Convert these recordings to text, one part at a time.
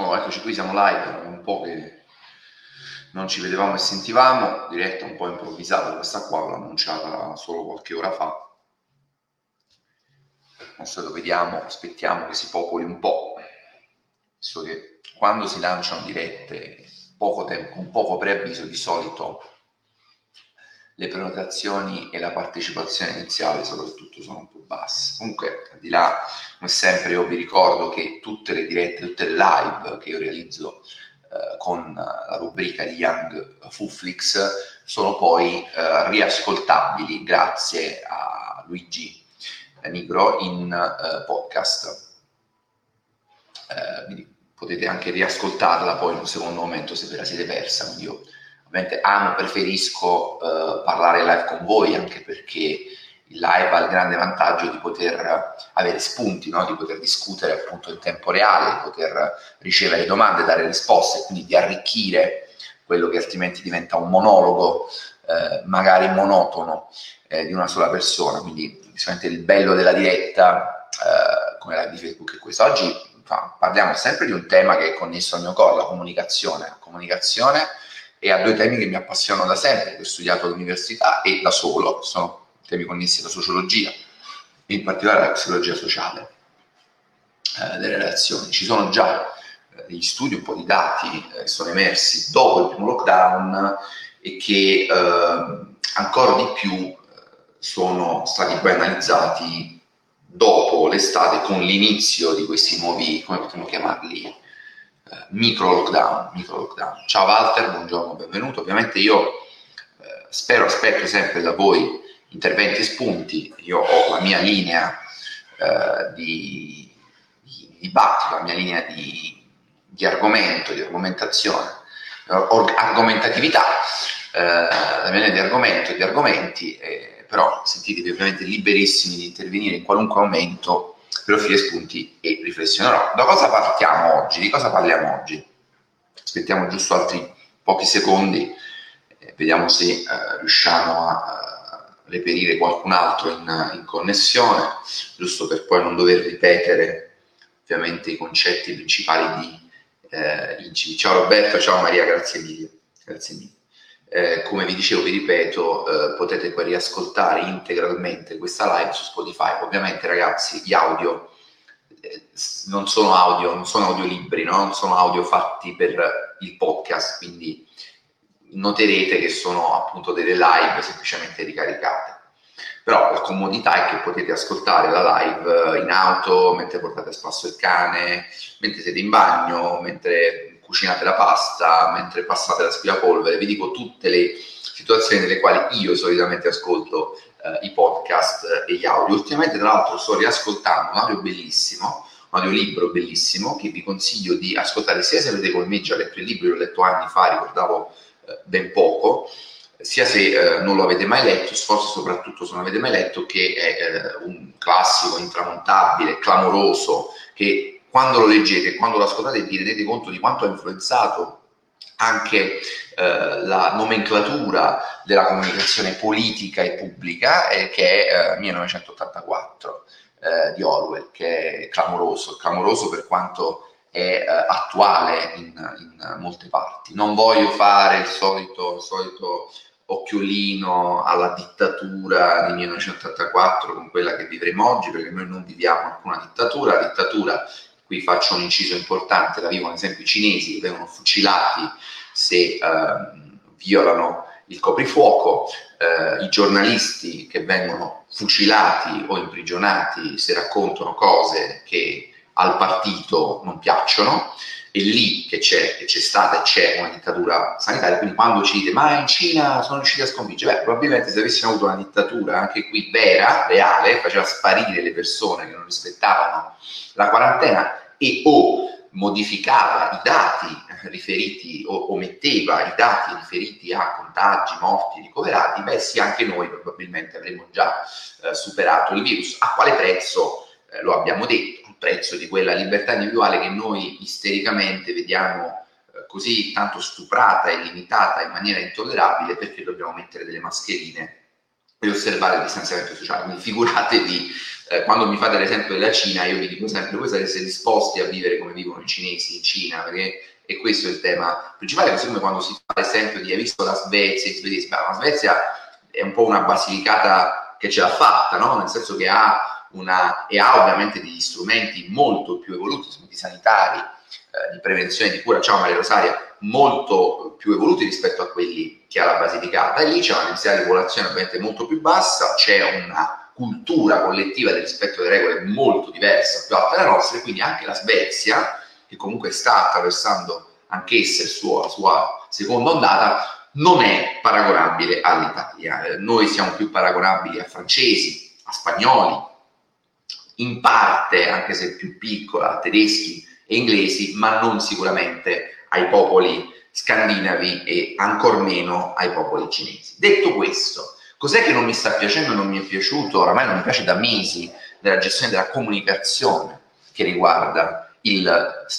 Oh, eccoci qui, siamo live, è un po' che non ci vedevamo e sentivamo, diretta un po' improvvisata questa qua, l'ho annunciata solo qualche ora fa. Adesso vediamo, aspettiamo che si popoli un po', visto che quando si lanciano dirette poco tempo, con poco preavviso di solito le prenotazioni e la partecipazione iniziale soprattutto sono un po' basse. Comunque, al di là, come sempre, io vi ricordo che tutte le dirette, tutte le live che io realizzo eh, con la rubrica di Young Fuflix sono poi eh, riascoltabili grazie a Luigi Nigro in eh, podcast. quindi potete anche riascoltarla poi in un secondo momento se ve la siete persa. Quindi io Ovviamente amo, preferisco eh, parlare live con voi anche perché il live ha il grande vantaggio di poter avere spunti, no? di poter discutere appunto in tempo reale, di poter ricevere domande, dare risposte, quindi di arricchire quello che altrimenti diventa un monologo, eh, magari monotono, eh, di una sola persona. Quindi sicuramente il bello della diretta, eh, come live di Facebook è questo. Oggi parliamo sempre di un tema che è connesso al mio core, la comunicazione. La comunicazione e a due temi che mi appassionano da sempre, che ho studiato all'università e da solo, sono temi connessi alla sociologia, in particolare alla psicologia sociale eh, delle relazioni. Ci sono già eh, degli studi, un po' di dati eh, che sono emersi dopo il primo lockdown e che eh, ancora di più eh, sono stati poi analizzati dopo l'estate con l'inizio di questi nuovi, come potremmo chiamarli, micro lockdown, micro lockdown. Ciao Walter, buongiorno, benvenuto. Ovviamente io eh, spero, aspetto sempre da voi interventi e spunti. Io ho la mia linea eh, di, di dibattito, la mia linea di, di argomento, di argomentazione, or, argomentatività, eh, la mia linea di argomento, di argomenti, eh, però sentitevi ovviamente liberissimi di intervenire in qualunque momento per offrire spunti e riflessionerò. Da cosa partiamo oggi? Di cosa parliamo oggi? Aspettiamo giusto altri pochi secondi, eh, vediamo se eh, riusciamo a, a, reperire qualcun altro in, in, connessione, giusto per poi non dover ripetere ovviamente i concetti principali di eh. Ciao Roberto, ciao Maria, grazie mille. Grazie mille. Eh, come vi dicevo, vi ripeto, eh, potete poi riascoltare integralmente questa live su Spotify. Ovviamente, ragazzi, gli audio eh, non sono audio, non sono audiolibri, no? non sono audio fatti per il podcast, quindi noterete che sono appunto delle live semplicemente ricaricate. Però la comodità è che potete ascoltare la live in auto, mentre portate a spasso il cane, mentre siete in bagno, mentre cucinate la pasta, mentre passate l'aspirapolvere, vi dico tutte le situazioni nelle quali io solitamente ascolto eh, i podcast e gli audio. Ultimamente, tra l'altro, sto riascoltando un audio bellissimo, un audiolibro bellissimo che vi consiglio di ascoltare sia se avete come me già letto il libro, l'ho letto anni fa, ricordavo eh, ben poco, sia se eh, non lo avete mai letto, forse soprattutto se non avete mai letto, che è eh, un classico intramontabile, clamoroso, che quando lo leggete, quando lo ascoltate, vi rendete conto di quanto ha influenzato anche eh, la nomenclatura della comunicazione politica e pubblica, eh, che è eh, 1984 eh, di Orwell, che è clamoroso, clamoroso per quanto è eh, attuale in, in, molte parti. Non voglio fare il solito, il solito occhiolino alla dittatura di 1984 con quella che vivremo oggi, perché noi non viviamo alcuna dittatura, la dittatura qui faccio un inciso importante, la vivono ad esempio i cinesi vengono fucilati se eh, violano il coprifuoco, eh, i giornalisti che vengono fucilati o imprigionati se raccontano cose che al partito non piacciono, è lì che c'è, che c'è stata e c'è una dittatura sanitaria, quindi quando ci dite ma in Cina sono riusciti a sconfiggere, beh probabilmente se avessimo avuto una dittatura anche qui vera, reale, faceva sparire le persone che non rispettavano la quarantena e o modificava i dati riferiti o ometteva i dati riferiti a contagi, morti, ricoverati, beh sì, anche noi probabilmente avremmo già eh, superato il virus. A quale prezzo? Eh, lo abbiamo detto, il prezzo di quella libertà individuale che noi istericamente vediamo eh, così tanto stuprata e limitata in maniera intollerabile perché dobbiamo mettere delle mascherine e osservare il distanziamento sociale. Quindi figuratevi eh, quando mi fate l'esempio della Cina, io vi dico sempre, voi sareste disposti a vivere come vivono i cinesi in Cina, perché e questo è il tema principale, così come quando si fa l'esempio di hai visto la Svezia, la Svezia è un po' una basilicata che ce l'ha fatta, no? nel senso che ha una, e ha ovviamente degli strumenti molto più evoluti, strumenti sanitari, eh, di prevenzione, di cura, ciao Maria Rosaria, molto più evoluti rispetto a quelli che ha la Basilicata. E lì c'è una densità di popolazione ovviamente molto più bassa, c'è una cultura collettiva del rispetto delle regole molto diversa, più alta della nostra. E quindi anche la Svezia, che comunque sta attraversando anch'essa suo, la sua seconda ondata, non è paragonabile all'Italia. Eh, noi siamo più paragonabili a francesi, a spagnoli, in parte, anche se più piccola, tedeschi e inglesi, ma non sicuramente ai popoli scandinavi e ancor meno ai popoli cinesi. Detto questo, cos'è che non mi sta piacendo non mi è piaciuto, oramai non mi piace da mesi, della gestione della comunicazione che riguarda il,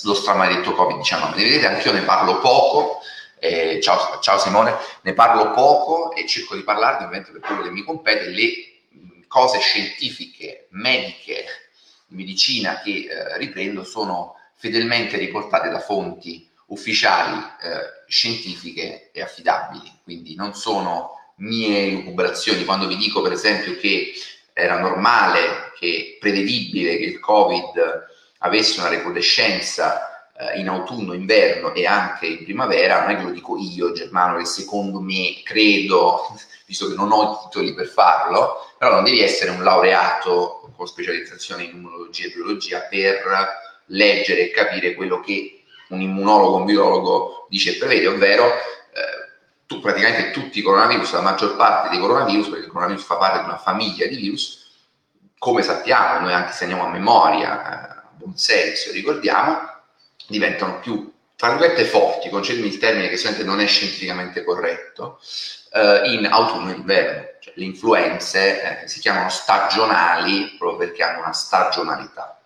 lo stramaledetto Covid-19? Vedete, anch'io ne parlo poco, eh, ciao, ciao, Simone, ne parlo poco e cerco di parlarne ovviamente per quello che mi compete, le cose scientifiche, mediche, di medicina che eh, riprendo sono fedelmente riportate da fonti ufficiali, eh, scientifiche e affidabili, quindi non sono mie lucubrazioni. Quando vi dico per esempio che era normale, che prevedibile che il Covid avesse una recrudescenza eh, in autunno, inverno e anche in primavera, non è che lo dico io, Germano, che secondo me credo, visto che non ho i titoli per farlo, però non devi essere un laureato con specializzazione in immunologia e biologia per leggere e capire quello che un immunologo, un virologo dice e prevede, ovvero eh, tu, praticamente tutti i coronavirus, la maggior parte dei coronavirus, perché il coronavirus fa parte di una famiglia di virus, come sappiamo, noi anche se andiamo a memoria, eh, a buon senso, ricordiamo, diventano più, tra virgolette, forti, concedimi il termine che sicuramente non è scientificamente corretto, eh, in autunno e inverno. Cioè, le influenze eh, si chiamano stagionali proprio perché hanno una stagionalità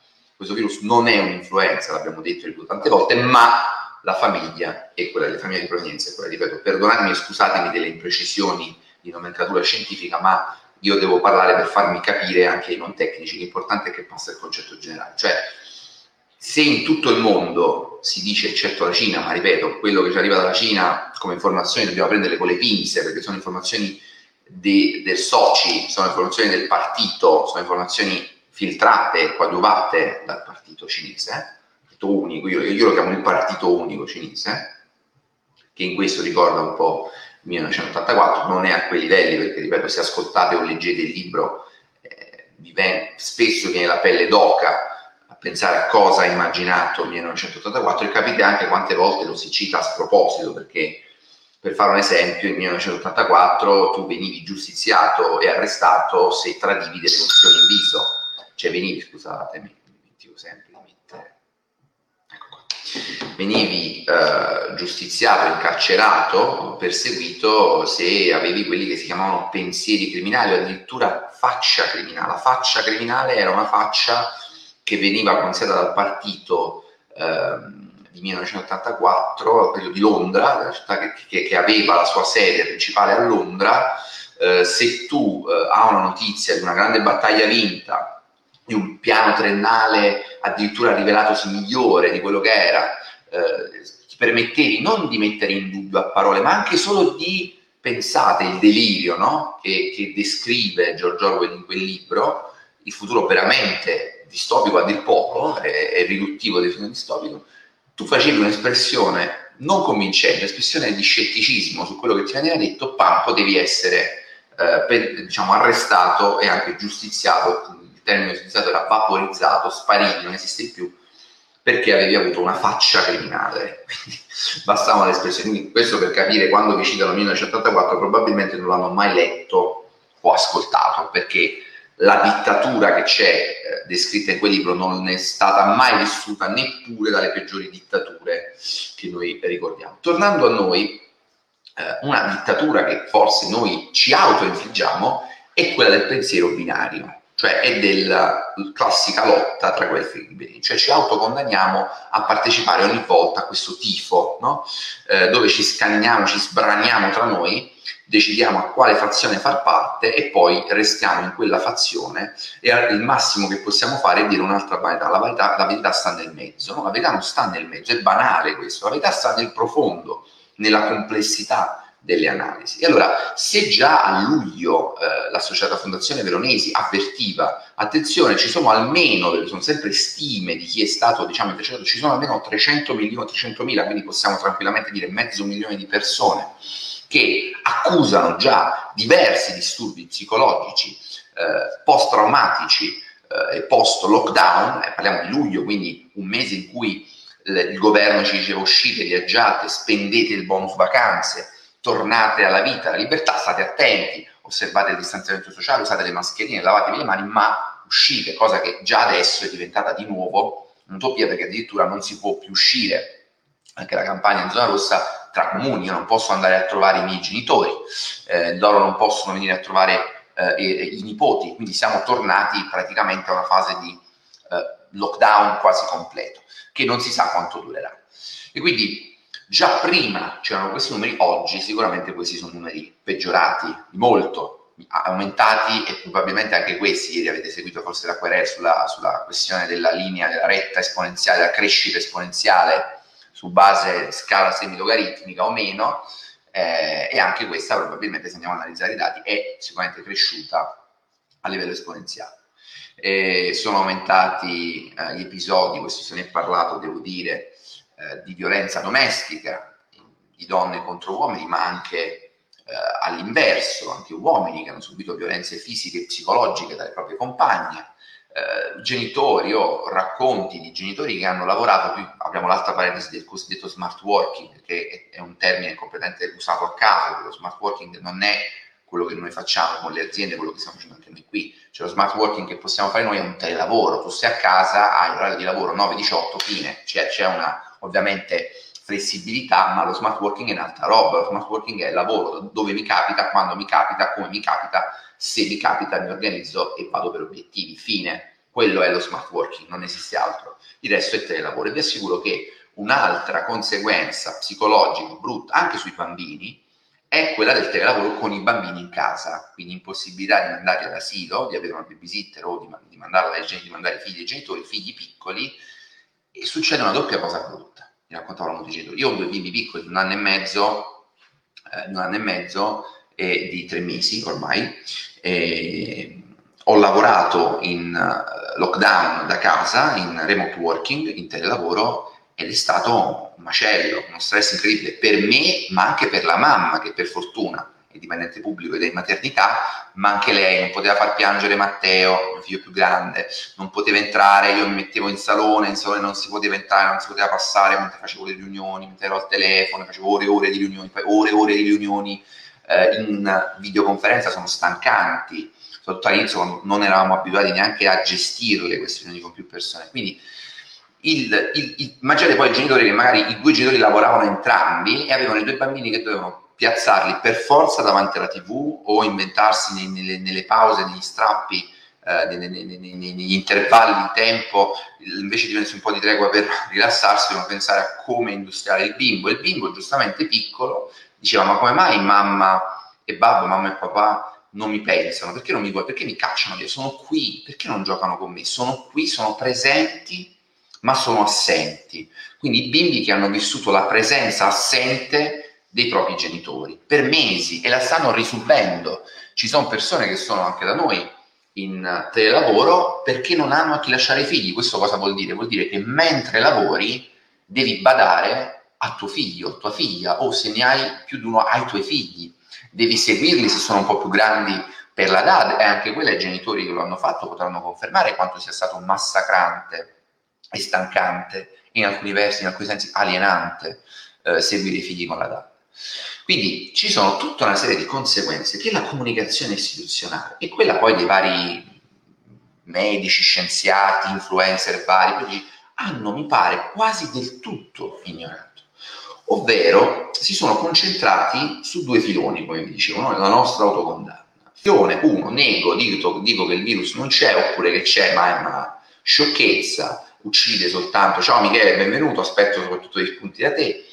questo virus non è un'influenza, l'abbiamo detto tante volte, ma la famiglia è quella delle famiglie di provenienza, è quella, ripeto, perdonatemi e scusatemi delle imprecisioni di nomenclatura scientifica, ma io devo parlare per farmi capire anche ai non tecnici, l'importante è che passa il concetto generale. Cioè, se in tutto il mondo si dice, eccetto la Cina, ma ripeto, quello che ci arriva dalla Cina come informazioni dobbiamo prenderle con le pinze, perché sono informazioni de, del soci, sono informazioni del partito, sono informazioni filtrate, coadiuvate dal partito cinese, partito unico, io, io, lo chiamo il partito unico cinese, che in questo ricorda un po' il 1984, non è a quei livelli perché, ripeto, se ascoltate o leggete il libro, eh, spesso viene la pelle d'oca pensare a cosa ha immaginato il 1984 e capite anche quante volte lo si cita a sproposito, perché per fare un esempio, nel 1984 tu venivi giustiziato e arrestato se tradivi delle nozioni in viso. Cioè venivi, scusatemi, mi dimentico sempre ecco venivi eh, giustiziato, incarcerato, perseguito se avevi quelli che si chiamavano pensieri criminali o addirittura faccia criminale. La faccia criminale era una faccia che veniva considerata dal partito eh, di 1984, quello di Londra, la città che, che, che aveva la sua sede principale a Londra, eh, se tu eh, hai una notizia di una grande battaglia vinta di un piano triennale addirittura rivelatosi migliore di quello che era, eh, ti permettevi non di mettere in dubbio a parole, ma anche solo di, pensate, il delirio no? che, che, descrive George Orwell in quel libro, il futuro veramente distopico a dir poco, è, è riduttivo definito distopico, tu facevi un'espressione non convincente, un'espressione di scetticismo su quello che ti veniva detto, pam, potevi essere eh, per, diciamo, arrestato e anche giustiziato termine utilizzato era vaporizzato, sparivi, non esiste più, perché avevi avuto una faccia criminale. Quindi bastavano le espressioni. Quindi questo per capire quando vi citano 1984 probabilmente non l'hanno mai letto o ascoltato, perché la dittatura che c'è eh, descritta in quel libro non è stata mai vissuta neppure dalle peggiori dittature che noi ricordiamo. Tornando a noi, eh, una dittatura che forse noi ci autoinfliggiamo è quella del pensiero binario cioè è della classica lotta tra questi liberi, cioè ci autocondanniamo a partecipare ogni volta a questo tifo, no? eh, dove ci scanniamo, ci sbraniamo tra noi, decidiamo a quale fazione far parte e poi restiamo in quella fazione e il massimo che possiamo fare è dire un'altra verità, la verità, la verità sta nel mezzo, no? la verità non sta nel mezzo, è banale questo, la verità sta nel profondo, nella complessità delle analisi. E allora, se già a luglio eh, l'associata Fondazione Veronesi avvertiva, attenzione, ci sono almeno, sono sempre stime di chi è stato, diciamo, ci sono almeno 300 milioni, 300 mila, quindi possiamo tranquillamente dire mezzo milione di persone che accusano già diversi disturbi psicologici eh, post-traumatici eh, e post-lockdown, eh, parliamo di luglio, quindi un mese in cui il governo ci diceva uscite, viaggiate, spendete il bonus vacanze, tornate alla vita, alla libertà, state attenti, osservate il distanziamento sociale, usate le mascherine, lavatevi le mani, ma uscite, cosa che già adesso è diventata di nuovo un'utopia perché addirittura non si può più uscire. Anche la campagna in zona rossa tra comuni, io non posso andare a trovare i miei genitori, eh, loro non possono venire a trovare eh, i, i, nipoti, quindi siamo tornati praticamente a una fase di eh, lockdown quasi completo, che non si sa quanto durerà. E quindi Già prima c'erano questi numeri, oggi sicuramente questi sono numeri peggiorati di molto, aumentati e probabilmente anche questi, ieri avete seguito forse la querela sulla, sulla questione della linea, della retta esponenziale, della crescita esponenziale su base scala semilogaritmica o meno, eh, e anche questa probabilmente se andiamo a analizzare i dati è sicuramente cresciuta a livello esponenziale. Eh, sono aumentati eh, gli episodi, questo se ne è parlato, devo dire, eh, di violenza domestica di donne contro uomini, ma anche eh, all'inverso, anche uomini che hanno subito violenze fisiche e psicologiche dalle proprie compagne, eh, genitori o racconti di genitori che hanno lavorato, qui apriamo l'altra parentesi del cosiddetto smart working, che è un termine completamente usato a caso, lo smart working non è quello che noi facciamo con le aziende, quello che stiamo facendo anche noi qui, cioè lo smart working che possiamo fare noi è un telelavoro, tu sei a casa, hai l'orario di lavoro 9-18, fine, cioè, c'è una ovviamente flessibilità, ma lo smart working è un'altra roba, lo smart working è il lavoro dove mi capita, quando mi capita, come mi capita, se mi capita mi organizzo e vado per obiettivi, fine. Quello è lo smart working, non esiste altro. Il resto è telelavoro e vi assicuro che un'altra conseguenza psicologica brutta anche sui bambini è quella del telelavoro con i bambini in casa, quindi impossibilità di mandarli all'asilo, di avere una babysitter o di, di, mandarla di mandare figli ai genitori, figli piccoli, e succede una doppia cosa brutta. Mi raccontavano molti genitori. Io ho due bimbi piccoli, un anno e mezzo, eh, un anno e mezzo e di tre mesi ormai. E ho lavorato in uh, lockdown da casa, in remote working, in telelavoro ed è stato un macello, uno stress incredibile per me, ma anche per la mamma che per fortuna è dipendente pubblico ed è in maternità, ma anche lei non poteva far piangere Matteo, il figlio più grande, non poteva entrare, io mi mettevo in salone, in salone non si poteva entrare, non si poteva passare mentre facevo le riunioni, mentre ero al telefono, facevo ore e ore di riunioni, poi ore e ore di riunioni eh, in videoconferenza. Sono stancanti, soprattutto all'inizio non eravamo abituati neanche a gestirle queste riunioni con più persone, quindi il, il, il, immaginate poi i genitori che magari i due genitori lavoravano entrambi e avevano i due bambini che dovevano piazzarli per forza davanti alla tv o inventarsi nelle, nelle pause, negli strappi, eh, negli intervalli di tempo, invece di prendersi un po' di tregua per rilassarsi, devono pensare a come industriare il bimbo. Il bimbo, giustamente piccolo, diceva: Ma come mai mamma e babbo, mamma e papà non mi pensano? Perché non mi vuoi? Perché mi cacciano via? Sono qui, perché non giocano con me? Sono qui, sono presenti, ma sono assenti. Quindi i bimbi che hanno vissuto la presenza assente dei propri genitori per mesi e la stanno risubendo. Ci sono persone che sono anche da noi in telelavoro perché non hanno a chi lasciare i figli. Questo cosa vuol dire? Vuol dire che mentre lavori devi badare a tuo figlio, tua figlia o se ne hai più di uno ai tuoi figli. Devi seguirli se sono un po' più grandi per la DAD e anche quelli i genitori che lo hanno fatto potranno confermare quanto sia stato massacrante e stancante, in alcuni versi, in alcuni sensi alienante, eh, seguire i figli con la DAD. Quindi ci sono tutta una serie di conseguenze che la comunicazione istituzionale e quella poi dei vari medici, scienziati, influencer vari, hanno, mi pare, quasi del tutto ignorato. Ovvero si sono concentrati su due filoni, come vi dicevo, no? la nostra autocondanna. Uno, nego, dico, dico che il virus non c'è, oppure che c'è, ma è una sciocchezza, uccide soltanto. Ciao Michele, benvenuto, aspetto soprattutto dei spunti da te.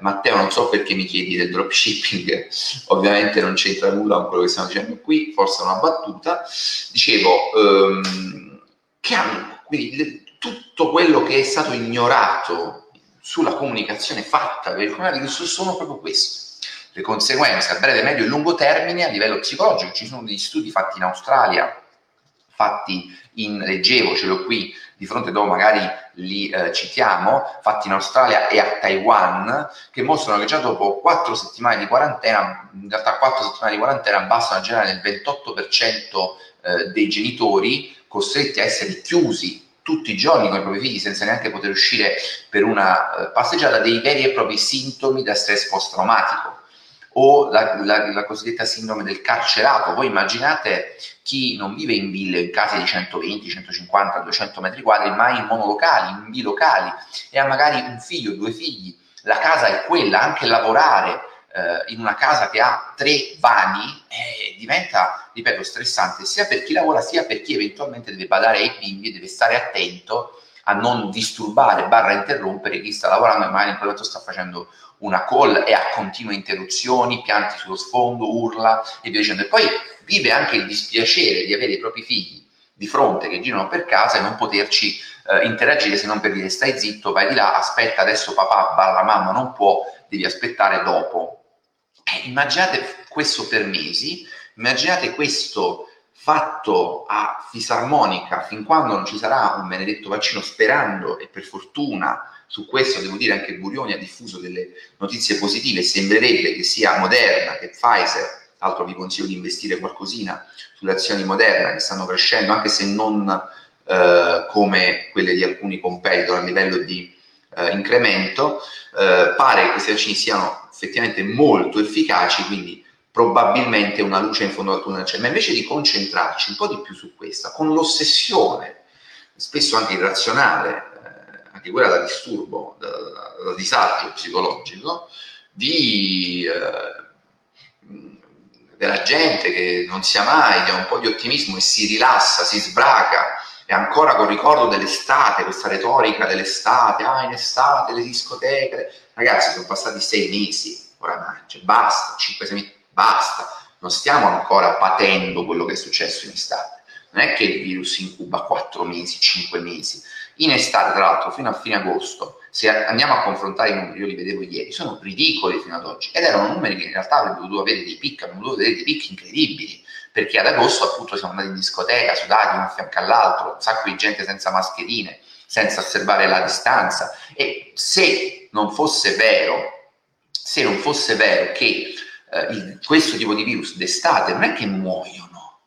Matteo, non so perché mi chiedi del dropshipping, ovviamente non c'entra nulla con quello che stiamo dicendo qui, forse è una battuta. Dicevo, ehm, che hanno, quindi tutto quello che è stato ignorato sulla comunicazione fatta per il coronavirus sono proprio queste. Le conseguenze a breve, medio e lungo termine a livello psicologico. Ci sono degli studi fatti in Australia, fatti in, leggevo, ce l'ho qui, di fronte dopo magari li eh, citiamo, fatti in Australia e a Taiwan, che mostrano che già dopo quattro settimane di quarantena, in realtà quattro settimane di quarantena bastano a generare il 28% eh, dei genitori costretti a essere chiusi tutti i giorni con i propri figli senza neanche poter uscire per una eh, passeggiata dei veri e propri sintomi da stress post-traumatico o la, la, la, cosiddetta sindrome del carcerato. Voi immaginate chi non vive in ville, in case di 120, 150, 200 metri quadri, ma in monolocali, in bilocali e ha magari un figlio, due figli. La casa è quella, anche lavorare eh, in una casa che ha tre vani eh, diventa, ripeto, stressante sia per chi lavora sia per chi eventualmente deve badare ai bimbi e deve stare attento a non disturbare, barra interrompere chi sta lavorando e magari in quel momento sta facendo una call e ha continue interruzioni, pianti sullo sfondo, urla e via dicendo. E poi vive anche il dispiacere di avere i propri figli di fronte che girano per casa e non poterci eh, interagire se non per dire stai zitto, vai di là, aspetta adesso papà, barra mamma non può, devi aspettare dopo. Eh, immaginate questo per mesi, immaginate questo fatto a fisarmonica fin quando non ci sarà un benedetto vaccino, sperando e per fortuna su questo devo dire anche Burioni ha diffuso delle notizie positive, sembrerebbe che sia Moderna, che Pfizer, tra l'altro vi consiglio di investire qualcosina sulle azioni Moderna che stanno crescendo, anche se non eh, come quelle di alcuni competitor a livello di eh, incremento, eh, pare che questi vaccini siano effettivamente molto efficaci, quindi probabilmente una luce in fondo al tunnel c'è, ma invece di concentrarci un po' di più su questa, con l'ossessione, spesso anche irrazionale, quella da disturbo, da, da, da disagio psicologico, di, eh, della gente che non sia mai, che ha un po' di ottimismo e si rilassa, si sbraca, e ancora con ricordo dell'estate, questa retorica dell'estate, ah in estate le discoteche, ragazzi sono passati sei mesi oramai, cioè basta, cinque, sei mesi, basta, non stiamo ancora patendo quello che è successo in estate, non è che il virus incuba quattro mesi, cinque mesi, in estate, tra l'altro, fino a fine agosto, se andiamo a confrontare i numeri, io li vedevo ieri, sono ridicoli fino ad oggi. Ed erano numeri che in realtà avrebbero dovuto avere dei picchi, avrebbero dovuto avere dei picchi incredibili perché ad agosto appunto siamo andati in discoteca, sudati uno a fianco all'altro, un sacco di gente senza mascherine, senza osservare la distanza. E se non fosse vero, se non fosse vero che eh, il, questo tipo di virus d'estate non è che muoiono,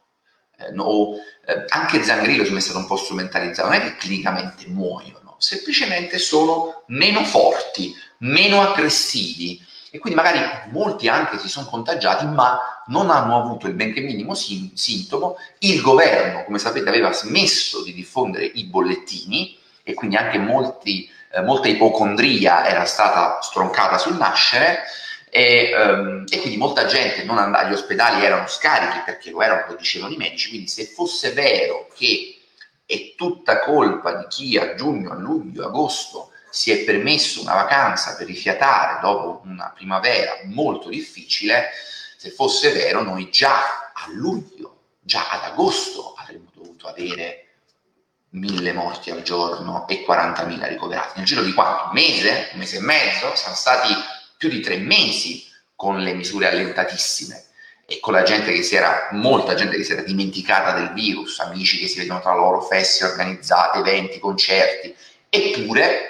eh, no, eh, anche Zangrillo è stato un po' strumentalizzato, non è che clinicamente muoiono, semplicemente sono meno forti, meno aggressivi. E quindi magari molti anche si sono contagiati ma non hanno avuto il benché minimo sim- sintomo, il governo come sapete aveva smesso di diffondere i bollettini e quindi anche molti, eh, molta ipocondria era stata stroncata sul nascere e, um, e, quindi molta gente non andava agli ospedali, erano scarichi perché lo erano, lo dicevano i medici, quindi se fosse vero che è tutta colpa di chi a giugno, a luglio, agosto si è permesso una vacanza per rifiatare dopo una primavera molto difficile, se fosse vero noi già a luglio, già ad agosto avremmo dovuto avere mille morti al giorno e 40.000 ricoverati. Nel giro di quanto? Un mese? Un mese e mezzo? Siamo stati più di tre mesi con le misure allentatissime e con la gente che si era, molta gente che si era dimenticata del virus, amici che si vedono tra loro, feste organizzate, eventi, concerti, eppure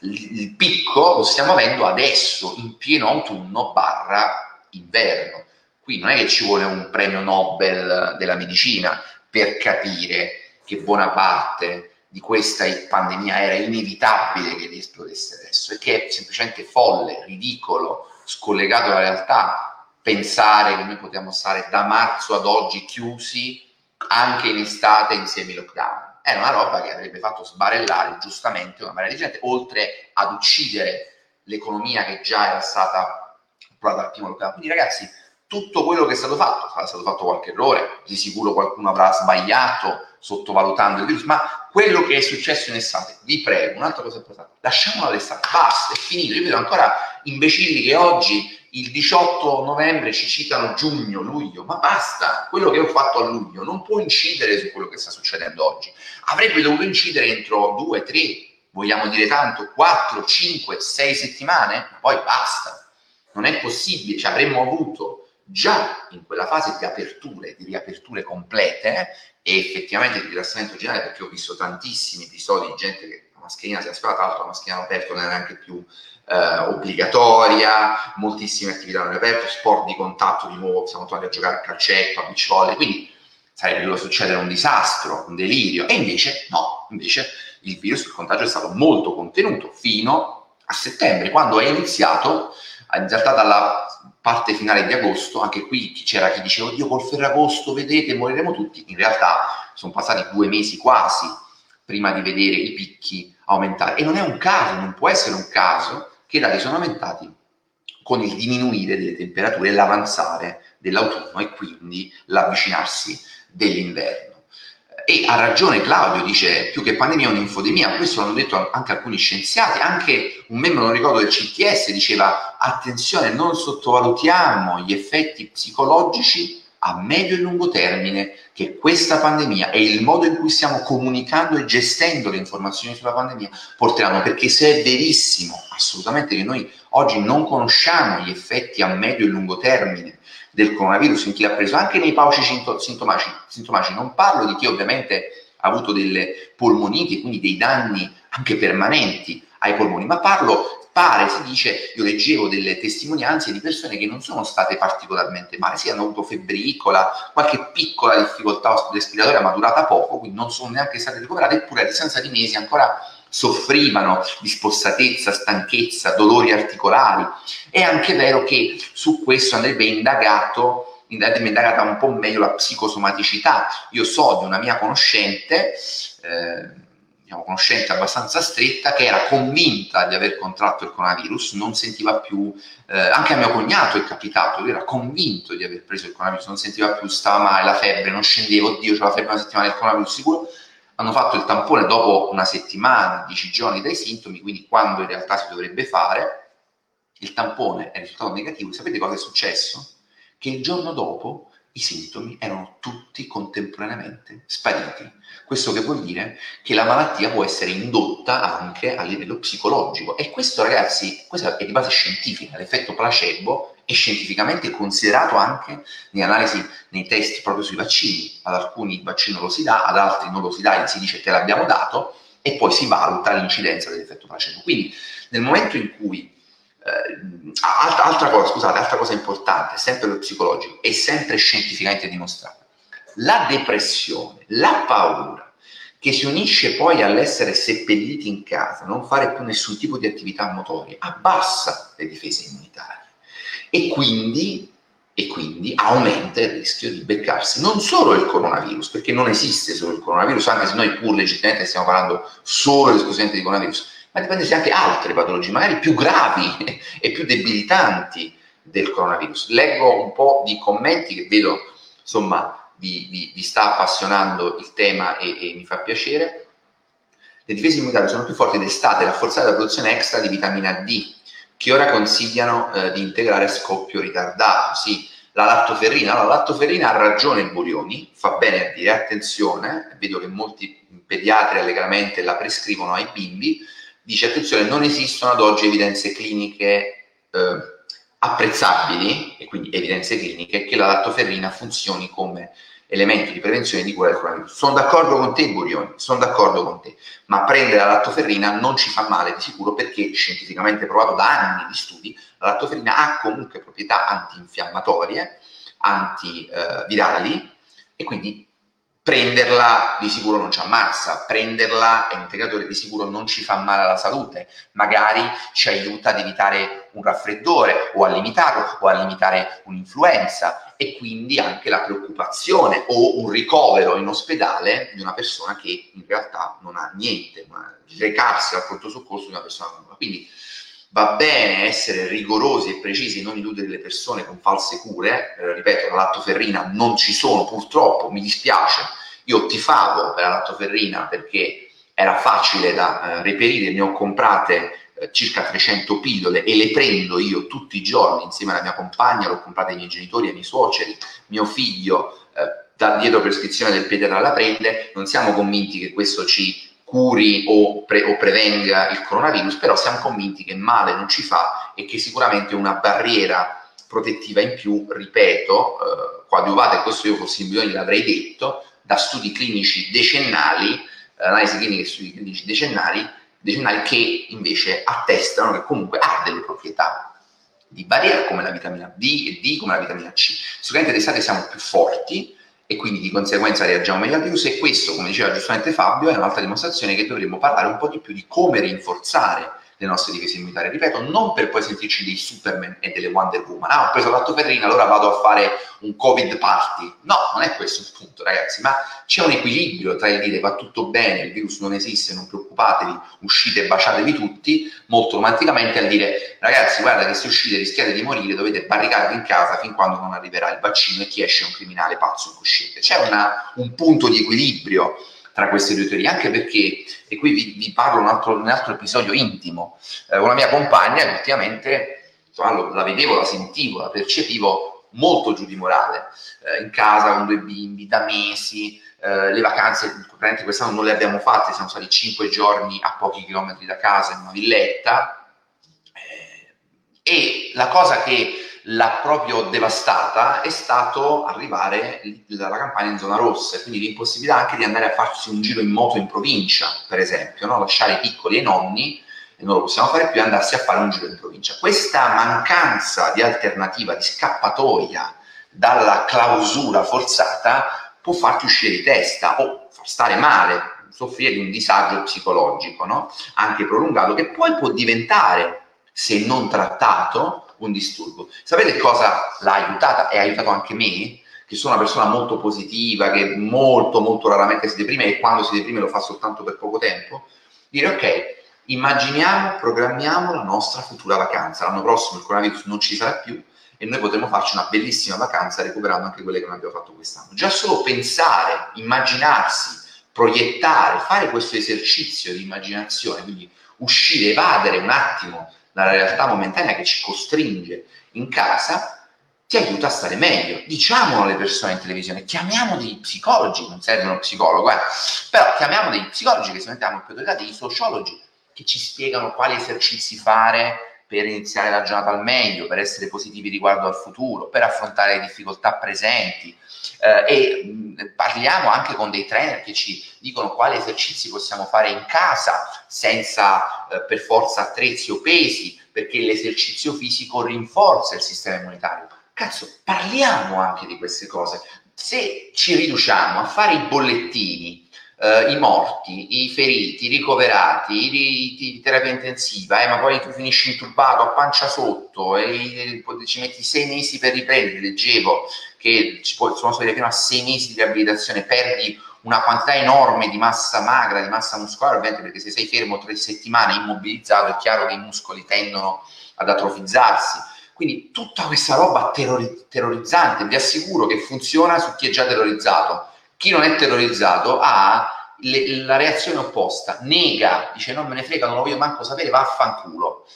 il picco lo stiamo avendo adesso, in pieno autunno barra inverno. Qui non è che ci vuole un premio Nobel della medicina per capire che buona parte di questa pandemia era inevitabile che esplodesse adesso e che è semplicemente folle, ridicolo, scollegato dalla realtà pensare che noi possiamo stare da marzo ad oggi chiusi anche in estate in semi-lockdown. Era una roba che avrebbe fatto sbarellare giustamente una marea di gente, oltre ad uccidere l'economia che già era stata provata al primo lockdown. Quindi ragazzi, tutto quello che è stato fatto, sarà stato fatto qualche errore, di sicuro qualcuno avrà sbagliato sottovalutando il virus, ma quello che è successo in estate, vi prego, un'altra cosa importante, lasciamola l'estate, basta, è finito. Io vedo ancora imbecilli che oggi, il 18 novembre, ci citano giugno, luglio, ma basta, quello che ho fatto a luglio non può incidere su quello che sta succedendo oggi. Avrebbe dovuto incidere entro due, tre, vogliamo dire tanto, quattro, cinque, sei settimane, ma poi basta. Non è possibile, ci avremmo avuto già in quella fase di aperture, di riaperture complete e effettivamente di rilassamento generale, perché ho visto tantissimi episodi di gente che la mascherina si è spara, tra l'altro la mascherina all'aperto non era neanche più eh, obbligatoria, moltissime attività all'aperto, sport di contatto di nuovo, siamo tornati a giocare a calcetto, a volley, quindi sarebbe dovuto succedere un disastro, un delirio, e invece no, invece il virus, il contagio è stato molto contenuto fino a settembre, quando è iniziato, in realtà dalla parte finale di agosto, anche qui c'era chi diceva, oddio col Ferragosto, vedete, moriremo tutti, in realtà sono passati due mesi quasi prima di vedere i picchi aumentare. E non è un caso, non può essere un caso che i dati sono aumentati con il diminuire delle temperature l'avanzare dell'autunno e quindi l'avvicinarsi dell'inverno. E ha ragione Claudio, dice più che pandemia è un'infodemia, questo l'hanno detto anche alcuni scienziati, anche un membro, non ricordo, del CTS diceva attenzione, non sottovalutiamo gli effetti psicologici a medio e lungo termine che questa pandemia e il modo in cui stiamo comunicando e gestendo le informazioni sulla pandemia porteranno, perché se è verissimo assolutamente che noi oggi non conosciamo gli effetti a medio e lungo termine del coronavirus in chi l'ha preso, anche nei pauci sintomaci, sintomaci. Non parlo di chi ovviamente ha avuto delle polmoniti, quindi dei danni anche permanenti ai polmoni, ma parlo, pare, si dice, io leggevo delle testimonianze di persone che non sono state particolarmente male, sì, hanno avuto febbricola, qualche piccola difficoltà respiratoria, ma durata poco, quindi non sono neanche state ricoverate, eppure a distanza di mesi ancora soffrivano di spossatezza, stanchezza, dolori articolari. È anche vero che su questo andrebbe indagato, andrebbe indagata un po' meglio la psicosomaticità. Io so di una mia conoscente, eh, diciamo conoscente abbastanza stretta, che era convinta di aver contratto il coronavirus, non sentiva più, eh, anche a mio cognato è capitato, lui era convinto di aver preso il coronavirus, non sentiva più, stava male, la febbre, non scendeva, oddio, c'è la febbre una settimana, il coronavirus sicuro, hanno fatto il tampone dopo una settimana, 10 giorni dai sintomi, quindi quando in realtà si dovrebbe fare, il tampone è risultato negativo. Sapete cosa è successo? Che il giorno dopo i sintomi erano tutti contemporaneamente spariti. Questo che vuol dire che la malattia può essere indotta anche a livello psicologico. E questo, ragazzi, questo è di base scientifica, l'effetto placebo è scientificamente considerato anche nelle analisi, nei test proprio sui vaccini. Ad alcuni il vaccino lo si dà, ad altri non lo si dà, si dice te l'abbiamo dato e poi si valuta l'incidenza dell'effetto placebo. Quindi nel momento in cui eh, altra, altra, cosa, scusate, altra cosa importante, sempre lo psicologico, è sempre scientificamente dimostrato. La depressione, la paura, che si unisce poi all'essere seppelliti in casa, non fare più nessun tipo di attività motoria, abbassa le difese immunitarie e quindi, e quindi aumenta il rischio di beccarsi non solo il coronavirus, perché non esiste solo il coronavirus, anche se noi pur legittimamente stiamo parlando solo ed esclusivamente di coronavirus, ma dipende anche altre patologie, magari più gravi e più debilitanti del coronavirus. Leggo un po' di commenti che vedo, insomma, vi, vi, vi sta appassionando il tema e, e mi fa piacere. Le difese immunitarie sono più forti d'estate, rafforzate la produzione extra di vitamina D, che ora consigliano eh, di integrare scoppio ritardato. Sì, la lattoferrina, la lattoferrina ha ragione il Burioni, fa bene a dire attenzione, vedo che molti pediatri allegramente la prescrivono ai bimbi, dice attenzione, non esistono ad oggi evidenze cliniche eh, apprezzabili, e quindi evidenze cliniche, che la lattoferrina funzioni come elementi di prevenzione di cura del coronavirus. Sono d'accordo con te, Burioni, sono d'accordo con te, ma prendere la lattoferrina non ci fa male di sicuro perché scientificamente provato da anni di studi, la lattoferrina ha comunque proprietà antinfiammatorie, antivirali e quindi prenderla di sicuro non ci ammazza, prenderla è un integratore di sicuro non ci fa male alla salute, magari ci aiuta ad evitare un raffreddore o a limitarlo o a limitare un'influenza e quindi anche la preoccupazione o un ricovero in ospedale di una persona che in realtà non ha niente, recarsi al pronto soccorso di una persona nuova. Quindi va bene essere rigorosi e precisi, non illudere le persone con false cure, eh, ripeto, la lattoferrina non ci sono purtroppo, mi dispiace, io tifavo per la lattoferrina perché era facile da eh, reperire, ne ho comprate circa 300 pillole e le prendo io tutti i giorni insieme alla mia compagna, l'ho comprata ai miei genitori, ai miei suoceri, mio figlio eh, da dietro prescrizione del pediatra la prende, non siamo convinti che questo ci curi o, pre- o, prevenga il coronavirus, però siamo convinti che male non ci fa e che sicuramente una barriera protettiva in più, ripeto, eh, coadiuvata, e questo io fossi in bisogno l'avrei detto, da studi clinici decennali, eh, analisi cliniche e studi clinici decennali, decennali che invece attestano che comunque ha delle proprietà di barriera come la vitamina D e D come la vitamina C. Sicuramente d'estate siamo più forti e quindi di conseguenza reagiamo meglio al virus e questo, come diceva giustamente Fabio, è un'altra dimostrazione che dovremmo parlare un po' di più di come rinforzare le nostre difese immunitarie. Ripeto, non per poi sentirci dei Superman e delle Wonder Woman. Ah, ho preso l'attoferrina, allora vado a fare un Covid party. No, non è questo il punto, ragazzi, ma c'è un equilibrio tra il dire va tutto bene, il virus non esiste, non preoccupatevi, uscite e baciatevi tutti, molto romanticamente, al dire ragazzi, guarda che se uscite rischiate di morire, dovete barricarvi in casa fin quando non arriverà il vaccino e chi esce è un criminale pazzo incosciente. C'è una, un punto di equilibrio tra queste due teorie, anche perché, e qui vi, vi parlo un altro, un altro episodio intimo, eh, la mia compagna effettivamente insomma, la vedevo, la sentivo, la percepivo molto giù di morale, eh, in casa con due bimbi da mesi, eh, le vacanze quest'anno non le abbiamo fatte, siamo stati cinque giorni a pochi chilometri da casa in una villetta. Eh, e la cosa che l'ha proprio devastata è stato arrivare dalla campagna in zona rossa, quindi l'impossibilità anche di andare a farsi un giro in moto in provincia, per esempio, no? lasciare i piccoli ai nonni e non lo possiamo fare più, andarsi a fare un giro in provincia. Questa mancanza di alternativa, di scappatoia dalla clausura forzata può farti uscire di testa o far stare male, soffrire di un disagio psicologico, no? anche prolungato, che poi può diventare, se non trattato, un disturbo. Sapete cosa l'ha aiutata e ha aiutato anche me? Che sono una persona molto positiva, che molto, molto raramente si deprime e quando si deprime lo fa soltanto per poco tempo. Dire ok, immaginiamo, programmiamo la nostra futura vacanza. L'anno prossimo il coronavirus non ci sarà più e noi potremo farci una bellissima vacanza recuperando anche quelle che non abbiamo fatto quest'anno. Già solo pensare, immaginarsi, proiettare, fare questo esercizio di immaginazione, quindi uscire, evadere un attimo dalla realtà momentanea che ci costringe in casa, ti aiuta a stare meglio. Diciamolo alle persone in televisione, chiamiamo dei psicologi, non serve uno psicologo, eh, però chiamiamo dei psicologi che si mettiamo più autorità, dei sociologi che ci spiegano quali esercizi fare per iniziare la giornata al meglio, per essere positivi riguardo al futuro, per affrontare le difficoltà presenti. Eh, e mh, parliamo anche con dei trainer che ci dicono quali esercizi possiamo fare in casa senza eh, per forza attrezzi o pesi, perché l'esercizio fisico rinforza il sistema immunitario. Cazzo, parliamo anche di queste cose. Se ci riduciamo a fare i bollettini Uh, i morti, i feriti, i ricoverati, i, i, terapia intensiva, eh, ma poi tu finisci intubato a pancia sotto e, e ci metti sei mesi per riprendere, leggevo che ci può, sono stati fino a sei mesi di riabilitazione, perdi una quantità enorme di massa magra, di massa muscolare, ovviamente perché se sei fermo tre settimane immobilizzato è chiaro che i muscoli tendono ad atrofizzarsi. Quindi tutta questa roba terrori- terrorizzante, vi assicuro che funziona su chi è già terrorizzato chi non è terrorizzato ha le, la reazione opposta, nega, dice non me ne frega, non lo voglio manco sapere, vaffanculo,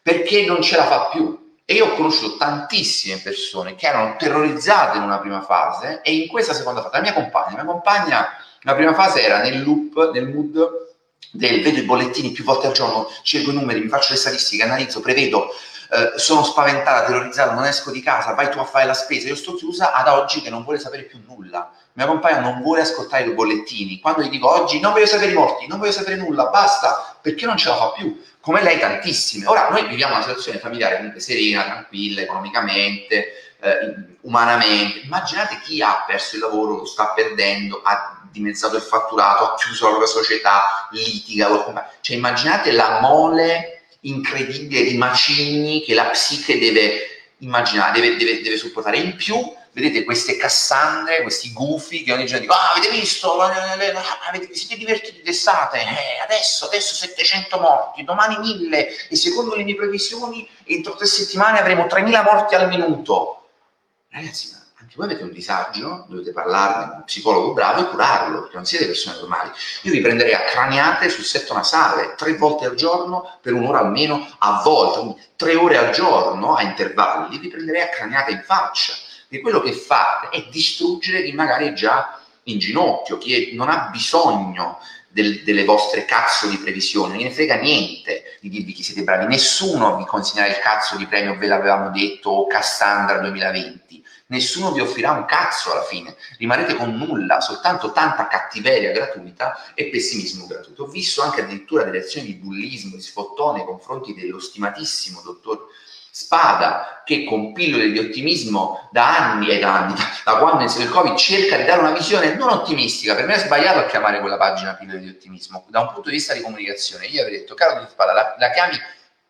perché non ce la fa più. E io ho conosciuto tantissime persone che erano terrorizzate in una prima fase e in questa seconda fase, la mia compagna, la mia compagna, la prima fase era nel loop, nel mood del vedo i bollettini più volte al giorno, cerco i numeri, mi faccio le statistiche, analizzo, prevedo, eh, sono spaventata, terrorizzata, non esco di casa, vai tu a fare la spesa, io sto chiusa ad oggi che non vuole sapere più nulla mia compagna non vuole ascoltare i bollettini. Quando gli dico oggi non voglio sapere i morti, non voglio sapere nulla, basta, perché non ce la fa più. Come lei tantissime. Ora noi viviamo una situazione familiare comunque serena, tranquilla, economicamente, eh, umanamente. Immaginate chi ha perso il lavoro, lo sta perdendo, ha dimezzato il fatturato, ha chiuso la propria società, litiga, cioè immaginate la mole incredibile di macigni che la psiche deve immaginare, deve, deve, deve supportare. In più vedete queste Cassandre, questi gufi che ogni giorno dicono, ah, avete visto, avete, vi siete divertiti d'estate, eh, adesso, adesso 700 morti, domani 1000, e secondo le mie previsioni entro tre settimane avremo 3000 morti al minuto. Ragazzi, anche voi avete un disagio, dovete parlarne con un psicologo bravo e curarlo, perché non siete persone normali. Io vi prenderei a craniate sul setto nasale, tre volte al giorno, per un'ora almeno, a quindi tre ore al giorno, a intervalli, vi prenderei a craniate in faccia che quello che fate è distruggere chi magari è già in ginocchio, chi è, non ha bisogno del, delle vostre cazzo di previsioni, non ne frega niente di dirvi chi siete bravi, nessuno vi consegnerà il cazzo di premio, ve l'avevamo detto, Cassandra 2020, nessuno vi offrirà un cazzo alla fine, rimarrete con nulla, soltanto tanta cattiveria gratuita e pessimismo gratuito. Ho visto anche addirittura delle azioni di bullismo, di sfottone nei confronti dello stimatissimo dottor Spada, che con pillole di ottimismo da anni e da anni, da quando inizia il Covid, cerca di dare una visione non ottimistica. Per me è sbagliato a chiamare quella pagina pillole di ottimismo. Da un punto di vista di comunicazione, io avrei detto, caro di Spada, la, la chiami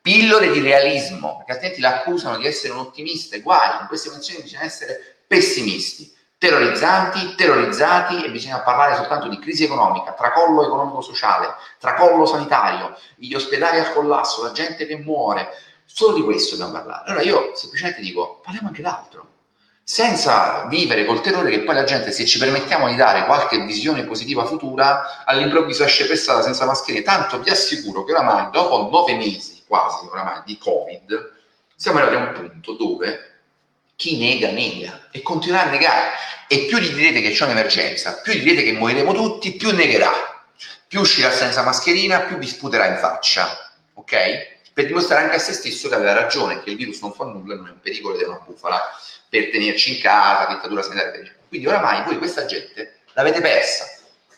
pillole di realismo, perché altrimenti l'accusano di essere un ottimista. E guai, in queste condizioni bisogna essere pessimisti terrorizzanti, terrorizzati e bisogna parlare soltanto di crisi economica, tracollo economico-sociale, tracollo sanitario, gli ospedali al collasso, la gente che muore, Solo di questo dobbiamo parlare. Allora io semplicemente dico, parliamo anche d'altro, senza vivere col terrore che poi la gente, se ci permettiamo di dare qualche visione positiva futura, all'improvviso esce per strada senza mascherine. Tanto vi assicuro che oramai, dopo nove mesi quasi oramai di Covid, siamo arrivati a un punto dove chi nega, nega e continuerà a negare. E più gli direte che c'è un'emergenza, più gli direte che moriremo tutti, più negherà. Più uscirà senza mascherina, più vi sputerà in faccia. Ok? Per dimostrare anche a se stesso che aveva ragione, che il virus non fa nulla, non è un pericolo ed è una bufala per tenerci in casa, dittatura sanitaria. Quindi oramai voi questa gente l'avete persa.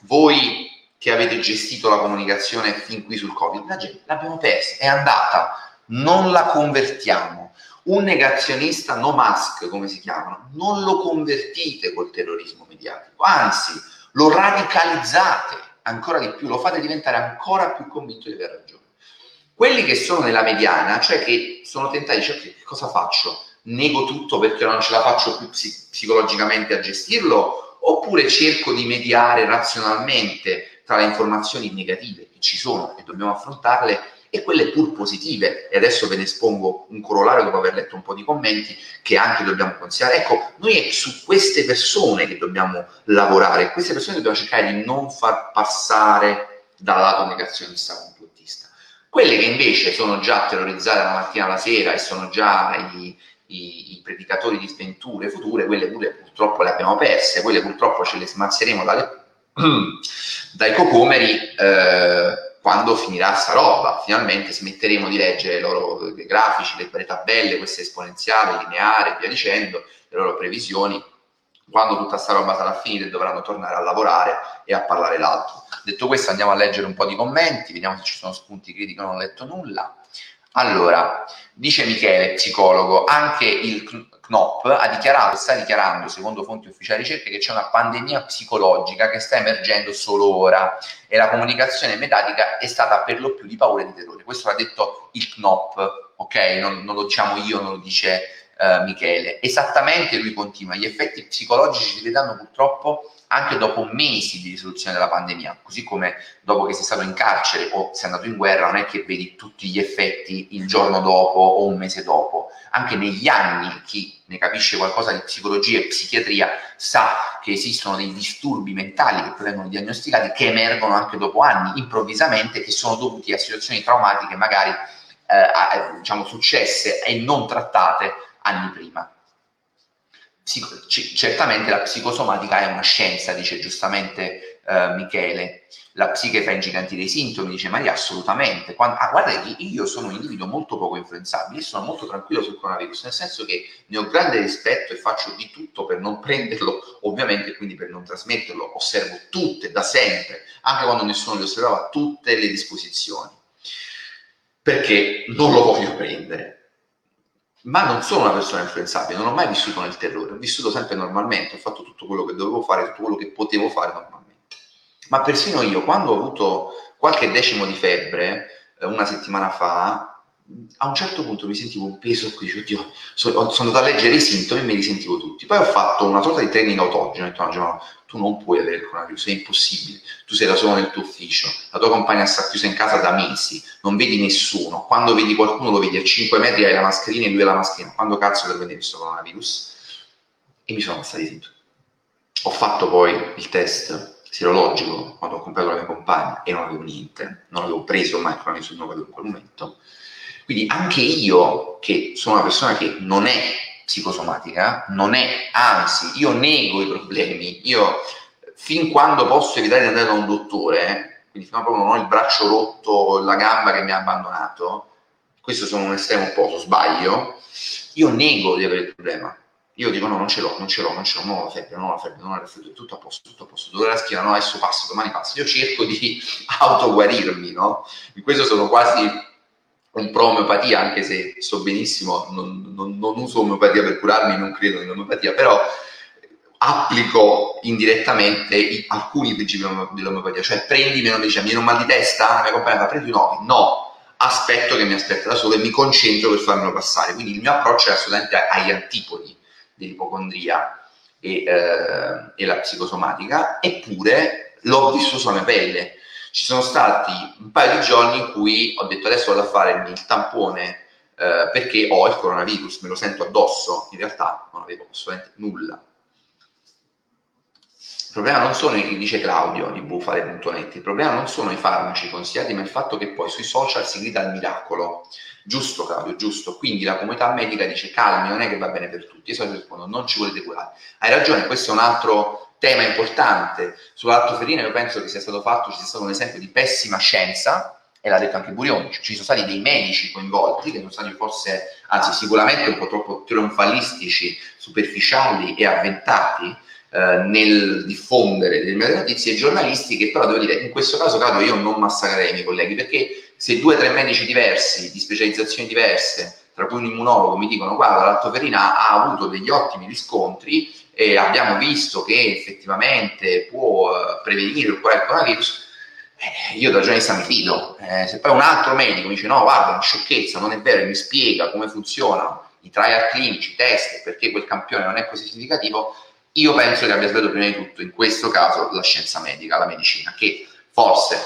Voi che avete gestito la comunicazione fin qui sul Covid, la gente l'abbiamo persa, è andata, non la convertiamo. Un negazionista no mask, come si chiamano, non lo convertite col terrorismo mediatico, anzi lo radicalizzate ancora di più, lo fate diventare ancora più convinto di aver ragione. Quelli che sono nella mediana, cioè che sono tentati dire che cosa faccio? Nego tutto perché non ce la faccio più psic- psicologicamente a gestirlo? Oppure cerco di mediare razionalmente tra le informazioni negative che ci sono e dobbiamo affrontarle e quelle pur positive. E adesso ve ne espongo un corollario dopo aver letto un po' di commenti che anche dobbiamo considerare. Ecco, noi è su queste persone che dobbiamo lavorare, queste persone dobbiamo cercare di non far passare dal lato negazionista quelle che invece sono già terrorizzate la mattina alla sera e sono già i, i, i predicatori di sventure future, quelle pure purtroppo le abbiamo perse, quelle purtroppo ce le smazzeremo dalle, dai cocomeri eh, quando finirà sta roba. Finalmente smetteremo di leggere i loro i grafici, le, le tabelle, queste esponenziali, lineari e via dicendo, le loro previsioni quando tutta sta roba sarà finita e dovranno tornare a lavorare e a parlare l'altro. Detto questo andiamo a leggere un po' di commenti, vediamo se ci sono spunti critici, non ho letto nulla. Allora, dice Michele, psicologo, anche il CNOP ha dichiarato, sta dichiarando, secondo fonti ufficiali di ricerca, che c'è una pandemia psicologica che sta emergendo solo ora e la comunicazione mediatica è stata per lo più di paura e di terrore. Questo l'ha detto il CNOP, ok? Non, non lo diciamo io, non lo dice uh, Michele. Esattamente lui continua, gli effetti psicologici si vedranno purtroppo anche dopo mesi di risoluzione della pandemia, così come dopo che sei stato in carcere o sei andato in guerra, non è che vedi tutti gli effetti il giorno dopo o un mese dopo. Anche negli anni chi ne capisce qualcosa di psicologia e psichiatria sa che esistono dei disturbi mentali che poi vengono diagnosticati che emergono anche dopo anni, improvvisamente, che sono dovuti a situazioni traumatiche magari eh, diciamo successe e non trattate anni prima. Psico- c- certamente la psicosomatica è una scienza, dice giustamente uh, Michele. La psiche fa ingigantire i sintomi, dice Maria, assolutamente. Quando, ah, guarda che io sono un individuo molto poco influenzabile, sono molto tranquillo sul coronavirus, nel senso che ne ho grande rispetto e faccio di tutto per non prenderlo, ovviamente, quindi per non trasmetterlo. Osservo tutte, da sempre, anche quando nessuno li osservava, tutte le disposizioni, perché non lo voglio prendere ma non sono una persona influenzabile, non ho mai vissuto nel terrore, ho vissuto sempre normalmente, ho fatto tutto quello che dovevo fare, tutto quello che potevo fare normalmente. Ma persino io, quando ho avuto qualche decimo di febbre, eh, una settimana fa, a un certo punto mi sentivo un peso qui, dicevo, oddio, sono, sono andato a leggere i sintomi e me li sentivo tutti. Poi ho fatto una sorta di training autogeno, ho detto no, no, tu non puoi avere il coronavirus, è impossibile, tu sei da solo nel tuo ufficio, la tua compagna sta chiusa in casa da mesi, non vedi nessuno, quando vedi qualcuno lo vedi a 5 metri, hai la mascherina e lui ha la mascherina, quando cazzo per vedere questo coronavirus? E mi sono passati i sintomi. Ho fatto poi il test sierologico quando ho comprato la mia compagna e non avevo niente, non avevo preso mai il coronavirus, avevo in quel momento quindi anche io, che sono una persona che non è psicosomatica, non è, anzi, io nego i problemi, io fin quando posso evitare di andare da un dottore, quindi fino a quando non ho il braccio rotto, la gamba che mi ha abbandonato, questo sono un estremo opposto, sbaglio, io nego di avere il problema. Io dico no, non ce l'ho, non ce l'ho, non ce l'ho, non ho la febbre, non ho la febbre, non ho la raffreddore, tutto a posto, tutto a posto, dolore alla schiena, no, adesso passo, domani passo. Io cerco di autoguarirmi, no? In questo sono quasi un pro omeopatia, anche se so benissimo, non, non, non uso omeopatia per curarmi, non credo in omeopatia, però applico indirettamente alcuni principi dell'omeopatia, cioè prendi meno medicina, mi viene un mal di testa, la mia compagna fa prendi no, no, aspetto che mi aspetta da solo e mi concentro per farmelo passare, quindi il mio approccio è assolutamente agli antipodi dell'ipocondria e, eh, e la psicosomatica, eppure l'ho vissuto sulla mia pelle, ci sono stati un paio di giorni in cui ho detto adesso vado a fare il tampone eh, perché ho il coronavirus, me lo sento addosso, in realtà non avevo assolutamente nulla. Il problema non sono, dice Claudio di bufale.net, il problema non sono i farmaci consigliati, ma il fatto che poi sui social si grida al miracolo. Giusto Claudio, giusto. Quindi la comunità medica dice calmi, non è che va bene per tutti. Io rispondo non ci volete curare. Hai ragione, questo è un altro tema importante sull'altoferina, io penso che sia stato fatto, ci sia stato un esempio di pessima scienza, e l'ha detto anche Burioni, ci sono stati dei medici coinvolti che sono stati forse, anzi sicuramente un po' troppo trionfalistici, superficiali e avventati eh, nel diffondere determinate notizie, giornalisti che però devo dire, in questo caso credo io non massacrerei i miei colleghi, perché se due o tre medici diversi, di specializzazioni diverse, tra cui un immunologo, mi dicono guarda, l'altoferina ha avuto degli ottimi riscontri, e abbiamo visto che effettivamente può eh, prevenire il coronavirus, eh, io da giornalista mi fido. Eh, se poi un altro medico mi dice no, guarda, è una sciocchezza, non è vero, e mi spiega come funzionano i trial clinici, i test, perché quel campione non è così significativo, io penso che abbia sbagliato prima di tutto, in questo caso, la scienza medica, la medicina, che forse,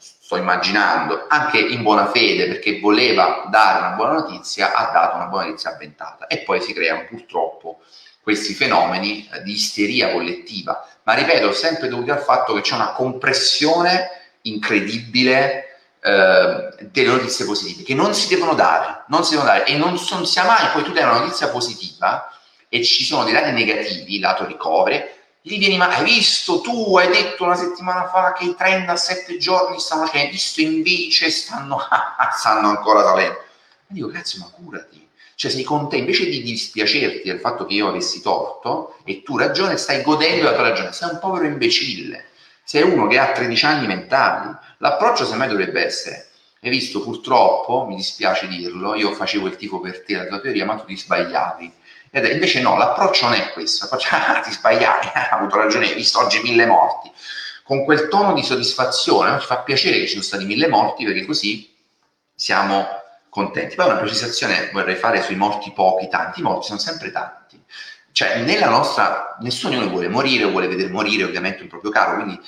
sto immaginando, anche in buona fede, perché voleva dare una buona notizia, ha dato una buona notizia avventata. E poi si creano purtroppo questi fenomeni eh, di isteria collettiva, ma ripeto, sempre dovuti al fatto che c'è una compressione incredibile eh, delle notizie positive che non si devono dare, non si devono dare e non, non sia mai poi tu dai una notizia positiva e ci sono dei dati negativi, lato ricovere, gli vieni ma hai visto tu? Hai detto una settimana fa che i 37 giorni stanno cioè, hai visto invece stanno, stanno ancora salendo e dico cazzo ma curati cioè sei con te, invece di dispiacerti del fatto che io avessi torto e tu ragione, stai godendo la tua ragione. Sei un povero imbecille. Sei uno che ha 13 anni mentali. L'approccio semmai dovrebbe essere, hai visto purtroppo, mi dispiace dirlo, io facevo il tifo per te, la tua teoria, ma tu ti sbagliavi. Ed invece no, l'approccio non è questo. L'approccio, ah, ti sbagliavi, hai avuto ragione, hai visto oggi mille morti. Con quel tono di soddisfazione, ci fa piacere che ci sono stati mille morti perché così siamo contenti. Poi una precisazione vorrei fare sui morti pochi, tanti, i morti sono sempre tanti. Cioè, nella nostra, nessuno vuole morire o vuole vedere morire ovviamente un proprio caro, quindi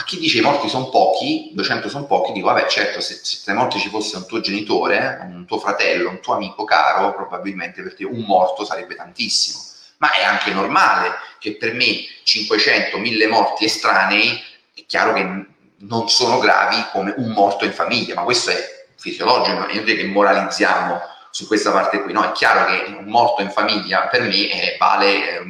a chi dice i morti sono pochi, 200 sono pochi, dico vabbè certo se, se tra i morti ci fosse un tuo genitore, un tuo fratello, un tuo amico caro, probabilmente per te un morto sarebbe tantissimo. Ma è anche normale che per me 500, 1000 morti estranei, è chiaro che non sono gravi come un morto in famiglia, ma questo è fisiologico, è inutile che moralizziamo su questa parte qui, no, è chiaro che un morto in famiglia per me eh, vale eh,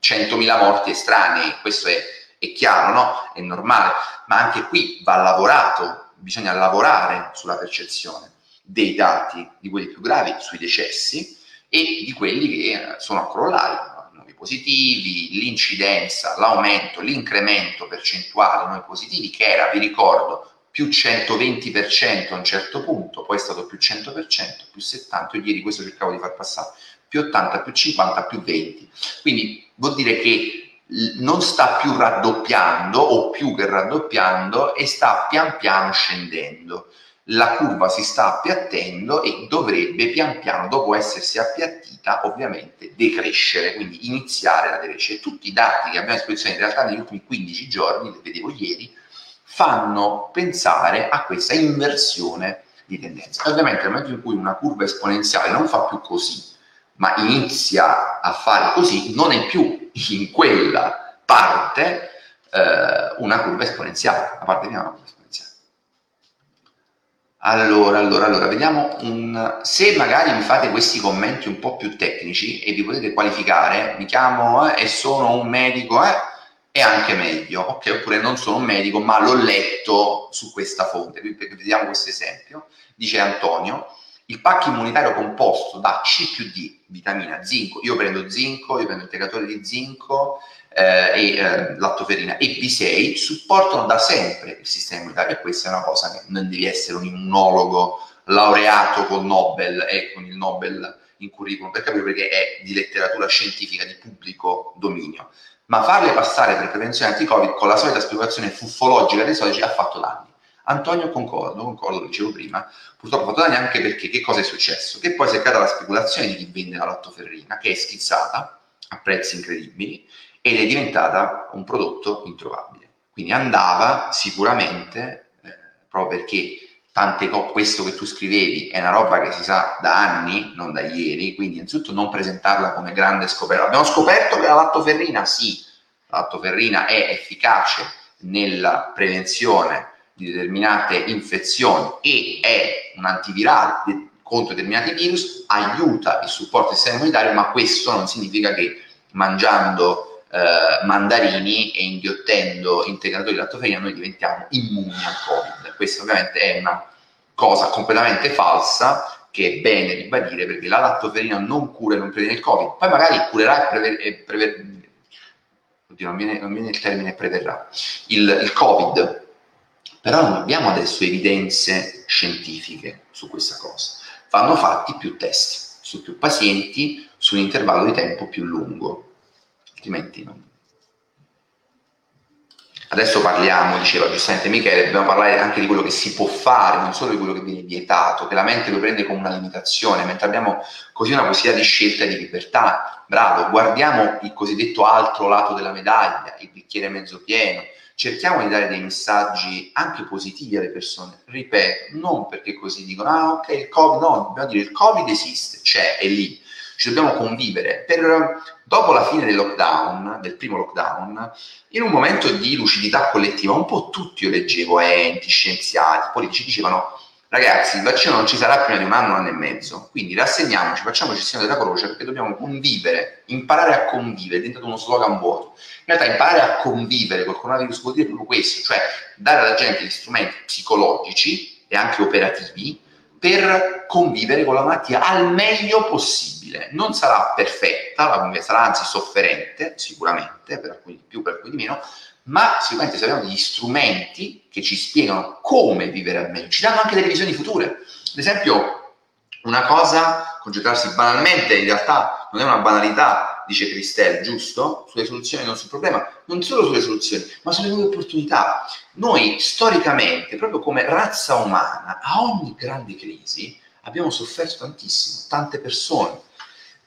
100.000 morti estranei, questo è, è chiaro, no? È normale, ma anche qui va lavorato, bisogna lavorare sulla percezione dei dati di quelli più gravi sui decessi e di quelli che sono a crollare, nuovi positivi, l'incidenza, l'aumento, l'incremento percentuale nuovi positivi che era, vi ricordo, più 120% a un certo punto, poi è stato più 100%, più 70%, ieri questo cercavo di far passare, più 80, più 50, più 20. Quindi vuol dire che non sta più raddoppiando o più che raddoppiando e sta pian piano scendendo. la curva si sta appiattendo e dovrebbe pian piano, dopo essersi appiattita, ovviamente decrescere, quindi iniziare a decrescere. Tutti i dati che abbiamo a disposizione in realtà negli ultimi 15 giorni, li vedevo ieri, fanno pensare a questa inversione di tendenza. Ovviamente nel momento in cui una curva esponenziale non fa più così, ma inizia a fare così, non è più in quella parte eh, una curva esponenziale, la parte di una curva esponenziale. Allora, allora, allora, vediamo un... se magari mi fate questi commenti un po' più tecnici e vi potete qualificare, mi chiamo eh, e sono un medico, eh, è anche meglio, ok? Oppure non sono un medico, ma l'ho letto su questa fonte. Vediamo questo esempio. Dice Antonio, il pacco immunitario composto da C più D, vitamina, zinco, io prendo zinco, io prendo integratore di zinco eh, e eh, lattoferina e B6, supportano da sempre il sistema immunitario e questa è una cosa che non devi essere un immunologo laureato col Nobel e con il Nobel in curriculum per capire perché è di letteratura scientifica di pubblico dominio ma farle passare per prevenzione anti-Covid con la solita speculazione fuffologica dei soliti ha fatto danni. Antonio concordo, concordo, lo dicevo prima, purtroppo ha fatto danni anche perché che cosa è successo? Che poi si è creata la speculazione di chi vende la lottoferrina, che è schizzata a prezzi incredibili ed è diventata un prodotto introvabile. Quindi andava sicuramente, eh, proprio perché tante co- questo che tu scrivevi è una roba che si sa da anni, non da ieri, quindi innanzitutto non presentarla come grande scoperta. Abbiamo scoperto che la lattoferrina, sì, la lattoferrina è efficace nella prevenzione di determinate infezioni e è un antivirale contro determinati virus, aiuta il supporto del sistema immunitario, ma questo non significa che mangiando eh, mandarini e inghiottendo integratori di lattoferina noi diventiamo immuni al Covid. Questa ovviamente è una cosa completamente falsa che è bene ribadire perché la lattoferina non cura e non previene il Covid, poi magari curerà e, prever- e prever- Oddio, non, viene, non viene, il termine preverrà il, il Covid, però non abbiamo adesso evidenze scientifiche su questa cosa. Vanno fatti più test su più pazienti su un intervallo di tempo più lungo, altrimenti non. Adesso parliamo, diceva giustamente Michele, dobbiamo parlare anche di quello che si può fare, non solo di quello che viene vietato, che la mente lo prende come una limitazione, mentre abbiamo così una possibilità di scelta e di libertà. Bravo, guardiamo il cosiddetto altro lato della medaglia, il bicchiere mezzo pieno, cerchiamo di dare dei messaggi anche positivi alle persone. Ripeto, non perché così dicono, ah ok, il Covid, no, dobbiamo dire il Covid esiste, c'è, è lì, ci dobbiamo convivere. Per, dopo la fine del lockdown, del primo lockdown, in un momento di lucidità collettiva, un po' tutti io leggevo enti, scienziati, politici dicevano ragazzi, il vaccino non ci sarà prima di un anno, un anno e mezzo, quindi rassegniamoci, facciamo il segno della croce perché dobbiamo convivere, imparare a convivere, è diventato uno slogan vuoto. In realtà imparare a convivere col coronavirus vuol dire proprio questo, cioè dare alla gente gli strumenti psicologici e anche operativi per convivere con la malattia al meglio possibile. Non sarà perfetta, sarà anzi sofferente, sicuramente, per alcuni di più, per alcuni di meno, ma sicuramente se abbiamo degli strumenti che ci spiegano come vivere al meglio, ci danno anche delle visioni future. Ad esempio, una cosa, concentrarsi banalmente, in realtà non è una banalità, dice Cristel, giusto? Sulle soluzioni, non sul problema, non solo sulle soluzioni, ma sulle nuove opportunità. Noi storicamente, proprio come razza umana, a ogni grande crisi abbiamo sofferto tantissimo, tante persone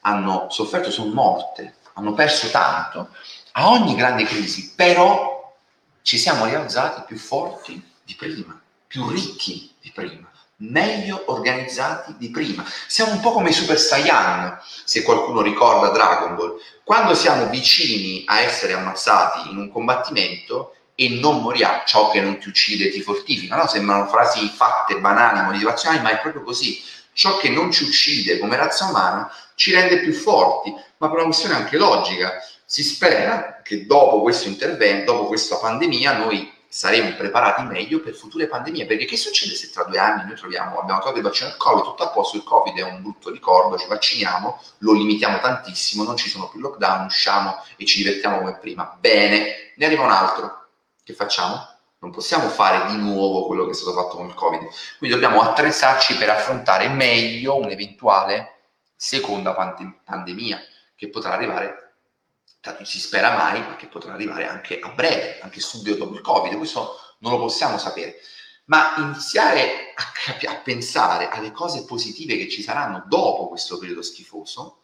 hanno sofferto, sono morte, hanno perso tanto a ogni grande crisi, però ci siamo rialzati più forti di prima, più ricchi di prima, meglio organizzati di prima. Siamo un po' come i Super Saiyan, se qualcuno ricorda Dragon Ball. Quando siamo vicini a essere ammazzati in un combattimento e non moriamo, ciò che non ti uccide ti fortifica, no? Sembrano frasi fatte, banali, motivazionali, ma è proprio così. Ciò che non ci uccide come razza umana ci rende più forti, ma per una questione anche logica si spera che dopo questo intervento, dopo questa pandemia, noi saremo preparati meglio per future pandemie. Perché che succede se tra due anni noi troviamo, abbiamo trovato il vaccino al Covid, tutto a posto, il Covid è un brutto ricordo, ci vacciniamo, lo limitiamo tantissimo, non ci sono più lockdown, usciamo e ci divertiamo come prima. Bene, ne arriva un altro. Che facciamo? Non possiamo fare di nuovo quello che è stato fatto con il Covid. Quindi dobbiamo attrezzarci per affrontare meglio un'eventuale seconda pandemia che potrà arrivare si spera mai, ma che potrà arrivare anche a breve, anche subito dopo il Covid, questo non lo possiamo sapere. ma iniziare a, a, pensare alle cose positive che ci saranno dopo questo periodo schifoso,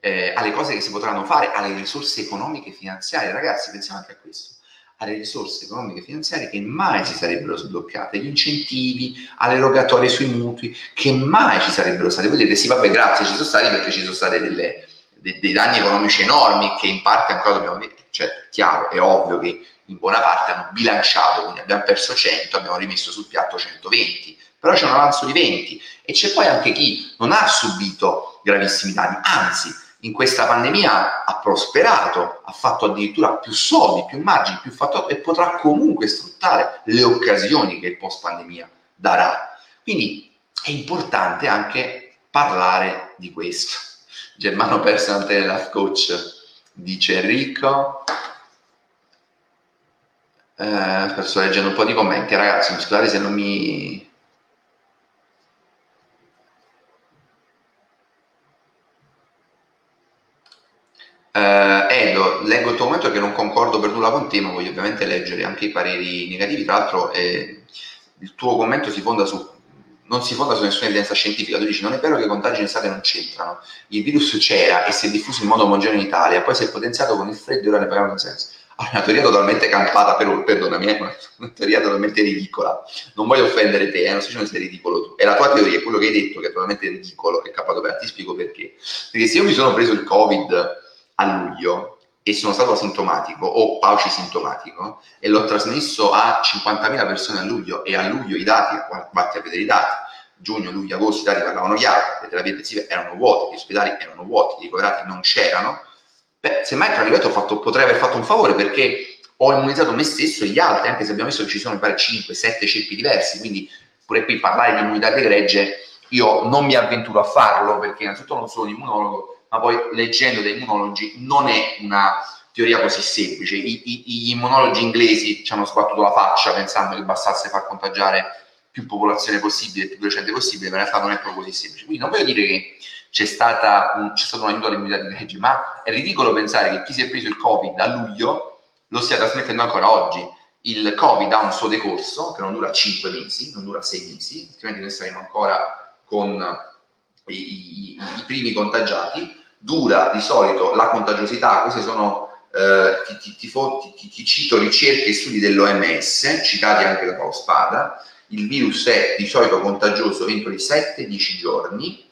eh, alle cose che si potranno fare, alle risorse economiche e finanziarie. Ragazzi, pensiamo anche a questo alle risorse economiche e finanziarie che mai si sarebbero sbloccate, agli incentivi, alle rogatorie sui mutui che mai ci sarebbero state. Voi dite sì, vabbè, grazie, ci sono stati perché ci sono stati delle, dei, dei danni economici enormi che in parte ancora dobbiamo vedere. Cioè, chiaro, è ovvio che in buona parte hanno bilanciato, quindi abbiamo perso 100, abbiamo rimesso sul piatto 120, però c'è un avanzo di 20 e c'è poi anche chi non ha subito gravissimi danni, anzi in questa pandemia ha prosperato, ha fatto addirittura più soldi, più margini, più fattori e potrà comunque sfruttare le occasioni che il post pandemia darà. Quindi è importante anche parlare di questo. Germano Personal Life Coach dice Enrico. Eh, sto leggendo un po' di commenti, ragazzi, scusate se non mi, Uh, Edo, leggo il tuo commento che non concordo per nulla con te, ma voglio ovviamente leggere anche i pareri negativi. Tra l'altro, eh, il tuo commento si fonda su, non si fonda su nessuna evidenza scientifica. Tu dici: Non è vero che i contagi in estate non c'entrano. Il virus c'era e si è diffuso in modo omogeneo in Italia, poi si è potenziato con il freddo e ora ne paghiamo un senso. Allora, una teoria totalmente campata, per, perdonami, è una teoria totalmente ridicola. Non voglio offendere te, eh, non sto dicendo che sei ridicolo tu. È la tua teoria, quello che hai detto che è totalmente ridicolo, è capato per ti spiego perché. Perché se io mi sono preso il Covid a luglio e sono stato asintomatico o pauci sintomatico e l'ho trasmesso a 50.000 persone a luglio e a luglio i dati, vatti a vedere i dati, giugno, luglio, agosto i dati parlavano chiaro, le terapie intensive erano vuote, gli ospedali erano vuoti, i ricoverati non c'erano, beh, semmai tra virgolette fatto, potrei aver fatto un favore perché ho immunizzato me stesso e gli altri, anche se abbiamo visto che ci sono pare 5, 7 ceppi diversi, quindi pure qui parlare di immunità di gregge, io non mi avventuro a farlo perché innanzitutto non sono un immunologo, ma poi leggendo dai immunologi non è una teoria così semplice. I, i, gli immunologi inglesi ci hanno sbattuto la faccia pensando che bastasse far contagiare più popolazione possibile, più gente possibile, ma in realtà non è proprio così semplice. Quindi non voglio dire che c'è, stata un, c'è stato un aiuto all'immunità di gregge, ma è ridicolo pensare che chi si è preso il Covid a luglio lo stia trasmettendo ancora oggi. Il Covid ha un suo decorso che non dura 5 mesi, non dura 6 mesi, altrimenti noi saremo ancora con i, i, i primi contagiati dura di solito la contagiosità, queste sono, eh, ti, ti, ti, ti, cito ricerche e studi dell'OMS, citati anche da Paolo Spada, il virus è di solito contagioso entro i 7-10 giorni,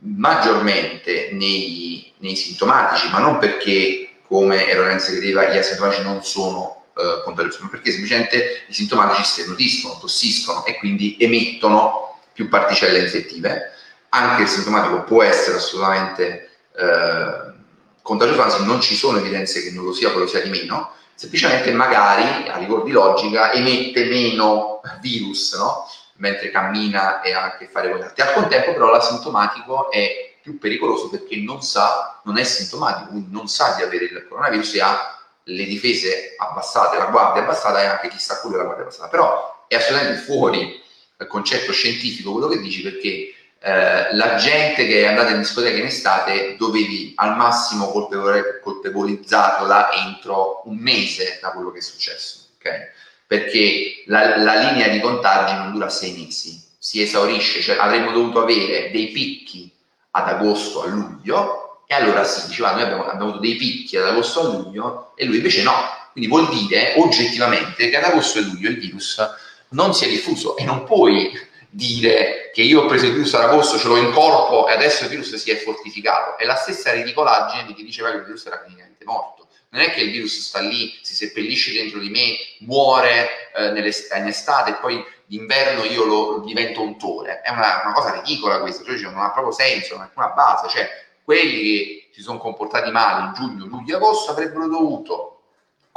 maggiormente nei, nei, sintomatici, ma non perché, come si credeva, gli asintomatici non sono eh, contagiosi, ma perché semplicemente i sintomatici si sternutiscono, tossiscono e quindi emettono più particelle infettive. Anche il sintomatico può essere assolutamente eh, contagioso, anzi non ci sono evidenze che non lo sia, quello sia di meno, semplicemente magari a rigor di logica emette meno virus, no? mentre cammina e ha a che fare con gli altri. Al contempo però l'asintomatico è più pericoloso perché non sa, non è sintomatico, quindi non sa di avere il coronavirus e ha le difese abbassate, la guardia abbassata e anche chi sta con la guardia abbassata. Però è assolutamente fuori dal concetto scientifico quello che dici perché eh, la gente che è andata in discoteca in estate dovevi al massimo colpevole, colpevolizzarla entro un mese da quello che è successo, okay? perché la, la, linea di contagi non dura sei mesi, si esaurisce, cioè avremmo dovuto avere dei picchi ad agosto, a luglio, e allora sì, diceva, noi abbiamo, abbiamo avuto dei picchi ad agosto, a luglio, e lui invece no. Quindi vuol dire oggettivamente che ad agosto e luglio il virus non si è diffuso e non puoi dire che io ho preso il virus ad agosto, ce l'ho in corpo e adesso il virus si è fortificato. È la stessa ridicolaggine di chi diceva che il virus era clinicamente morto. Non è che il virus sta lì, si seppellisce dentro di me, muore eh, in estate e poi d'inverno io lo divento un tore. È una, una cosa ridicola questa, cioè, non ha proprio senso, non ha alcuna base. Cioè, quelli che si sono comportati male in giugno, luglio, agosto avrebbero dovuto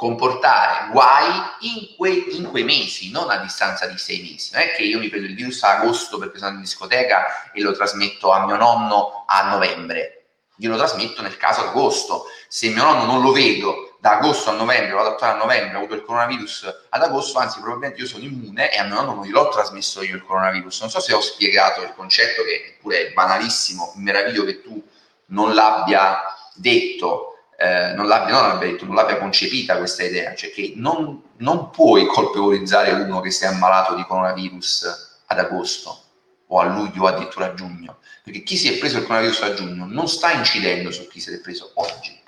comportare guai in quei, in quei, mesi, non a distanza di sei mesi. Non è che io mi prendo il virus a agosto perché sono in discoteca e lo trasmetto a mio nonno a novembre. Io lo trasmetto nel caso ad agosto. Se mio nonno non lo vedo da agosto a novembre, vado a attuare a novembre, ho avuto il coronavirus ad agosto, anzi probabilmente io sono immune e a mio nonno non gliel'ho trasmesso io il coronavirus. Non so se ho spiegato il concetto che pure è banalissimo, meraviglio che tu non l'abbia detto eh, non, l'abbia, non, l'abbia detto, non l'abbia concepita questa idea, cioè che non, non puoi colpevolizzare uno che si è ammalato di coronavirus ad agosto o a luglio o addirittura a giugno, perché chi si è preso il coronavirus a giugno non sta incidendo su chi si è preso oggi.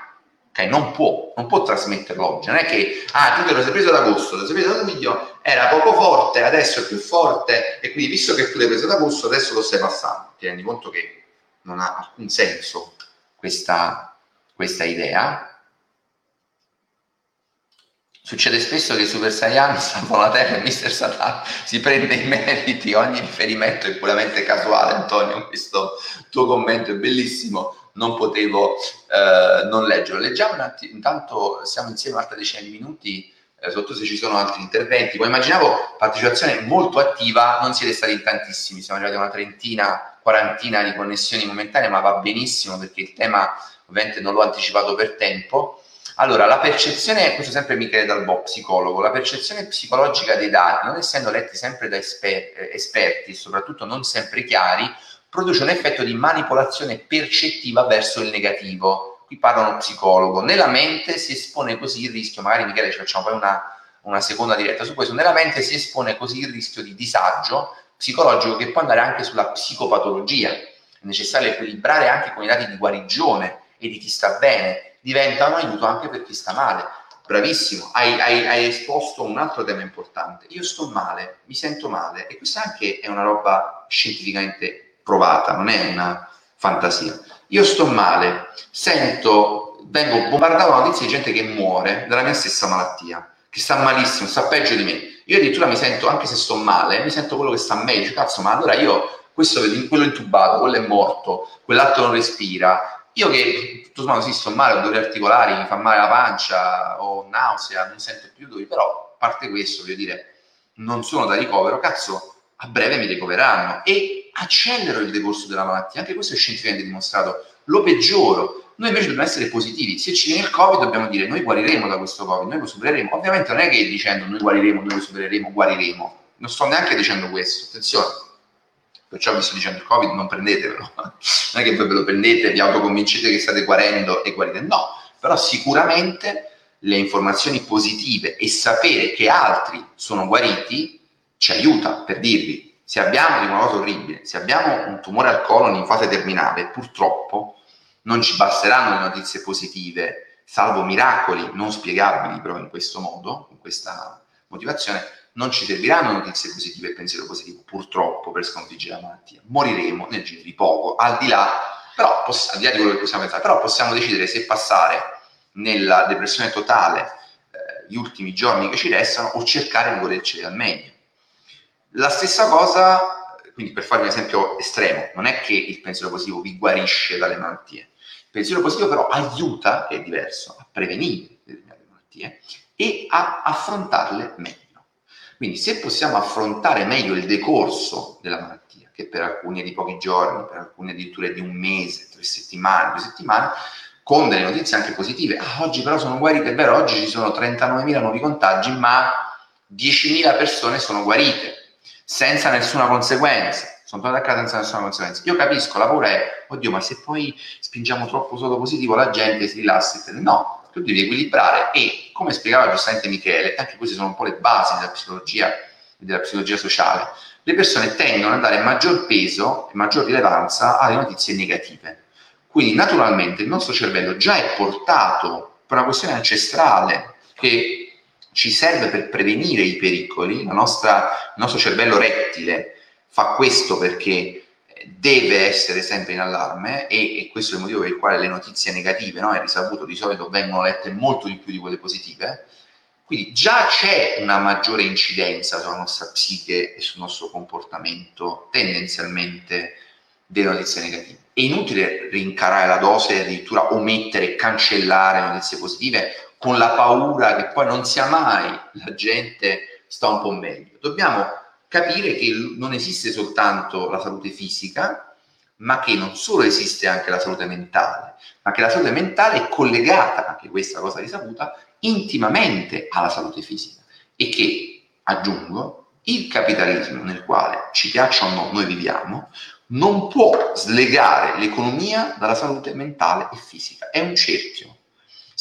Okay? Non può, non può trasmetterlo oggi. Non è che, ah, tu te lo sei preso ad agosto, lo sei preso ad luglio, era poco forte, adesso è più forte, e quindi visto che tu l'hai preso ad agosto, adesso lo stai passando. Ti rendi conto che non ha alcun senso questa, questa idea. Succede spesso che Super Saiyan salvano la Terra e Mister Satan si prende i meriti, ogni riferimento è puramente casuale, Antonio, questo tuo commento è bellissimo, non potevo eh, non leggerlo. Leggiamo un attimo, intanto siamo insieme decine di minuti, eh, sotto se ci sono altri interventi. Poi immaginavo partecipazione molto attiva, non siete stati in tantissimi, siamo arrivati a una trentina, quarantina di connessioni momentanee, ma va benissimo perché il tema ovviamente non l'ho anticipato per tempo. Allora, la percezione, questo sempre Michele Dalbo, psicologo, la percezione psicologica dei dati, non essendo letti sempre da esper- eh, esperti e soprattutto non sempre chiari, produce un effetto di manipolazione percettiva verso il negativo. Qui parla uno psicologo. Nella mente si espone così il rischio, magari Michele ci facciamo poi una, una seconda diretta su questo, nella mente si espone così il rischio di disagio psicologico che può andare anche sulla psicopatologia. È necessario equilibrare anche con i dati di guarigione e di chi sta bene, diventa un aiuto anche per chi sta male. Bravissimo, hai, hai, hai esposto un altro tema importante. Io sto male, mi sento male e questa anche è una roba scientificamente provata, non è una fantasia. Io sto male, sento, vengo bombardato da notizie di gente che muore della mia stessa malattia, che sta malissimo, sta peggio di me. Io addirittura mi sento, anche se sto male, mi sento quello che sta meglio. Cazzo, ma allora io, questo, quello intubato, quello è morto, quell'altro non respira. Io che tutto sommato sì, sto male, ho dolori articolari, mi fa male la pancia, ho nausea, non sento più dolori, però a parte questo, voglio dire, non sono da ricovero, cazzo, a breve mi ricoveranno e accelero il decorso della malattia, anche questo è scientificamente dimostrato, lo peggioro. Noi invece dobbiamo essere positivi, se ci viene il Covid dobbiamo dire noi guariremo da questo Covid, noi lo supereremo. Ovviamente non è che dicendo noi guariremo, noi lo supereremo, guariremo. Non sto neanche dicendo questo, attenzione. Perciò vi sto dicendo il Covid non prendetevelo, non è che voi ve lo prendete, vi autoconvincete che state guarendo e guarite, no, però sicuramente le informazioni positive e sapere che altri sono guariti ci aiuta per dirvi. Se abbiamo, una cosa orribile, se abbiamo un tumore al colon in fase terminale, purtroppo non ci basteranno le notizie positive, salvo miracoli non spiegabili però in questo modo, con questa motivazione, non ci serviranno notizie positive e pensiero positivo, purtroppo, per sconfiggere la malattia. Moriremo nel giro di poco, al di là, però, poss- al di là di quello che possiamo pensare, però possiamo decidere se passare nella depressione totale eh, gli ultimi giorni che ci restano o cercare di goderceli al meglio. La stessa cosa, quindi per fare un esempio estremo, non è che il pensiero positivo vi guarisce dalle malattie, il pensiero positivo però aiuta, che è diverso, a prevenire determinate malattie e a affrontarle meglio. Quindi se possiamo affrontare meglio il decorso della malattia, che per alcuni è di pochi giorni, per alcuni addirittura è di un mese, tre settimane, due settimane, con delle notizie anche positive. Ah, oggi però sono guarite, è vero, oggi ci sono 39.000 nuovi contagi, ma 10.000 persone sono guarite senza nessuna conseguenza. Sono tornato a casa senza nessuna conseguenza. Io capisco, la paura è, oddio, ma se poi spingiamo troppo solo positivo, la gente si rilassa. No, tu devi equilibrare e, come spiegava giustamente Michele, anche queste sono un po' le basi della psicologia della psicologia sociale, le persone tendono a dare maggior peso e maggior rilevanza alle notizie negative. Quindi naturalmente il nostro cervello già è portato per una questione ancestrale che ci serve per prevenire i pericoli, nostra, il nostro cervello rettile fa questo perché deve essere sempre in allarme e, e, questo è il motivo per il quale le notizie negative, no, è risaputo, di solito vengono lette molto di più di quelle positive. Quindi già c'è una maggiore incidenza sulla nostra psiche e sul nostro comportamento tendenzialmente delle notizie negative. È inutile rincarare la dose addirittura omettere, cancellare notizie positive con la paura che poi non sia mai la gente sta un po' meglio. Dobbiamo capire che non esiste soltanto la salute fisica, ma che non solo esiste anche la salute mentale, ma che la salute mentale è collegata, anche questa cosa risaputa, intimamente alla salute fisica e che, aggiungo, il capitalismo nel quale ci piaccia o no noi viviamo non può slegare l'economia dalla salute mentale e fisica. È un cerchio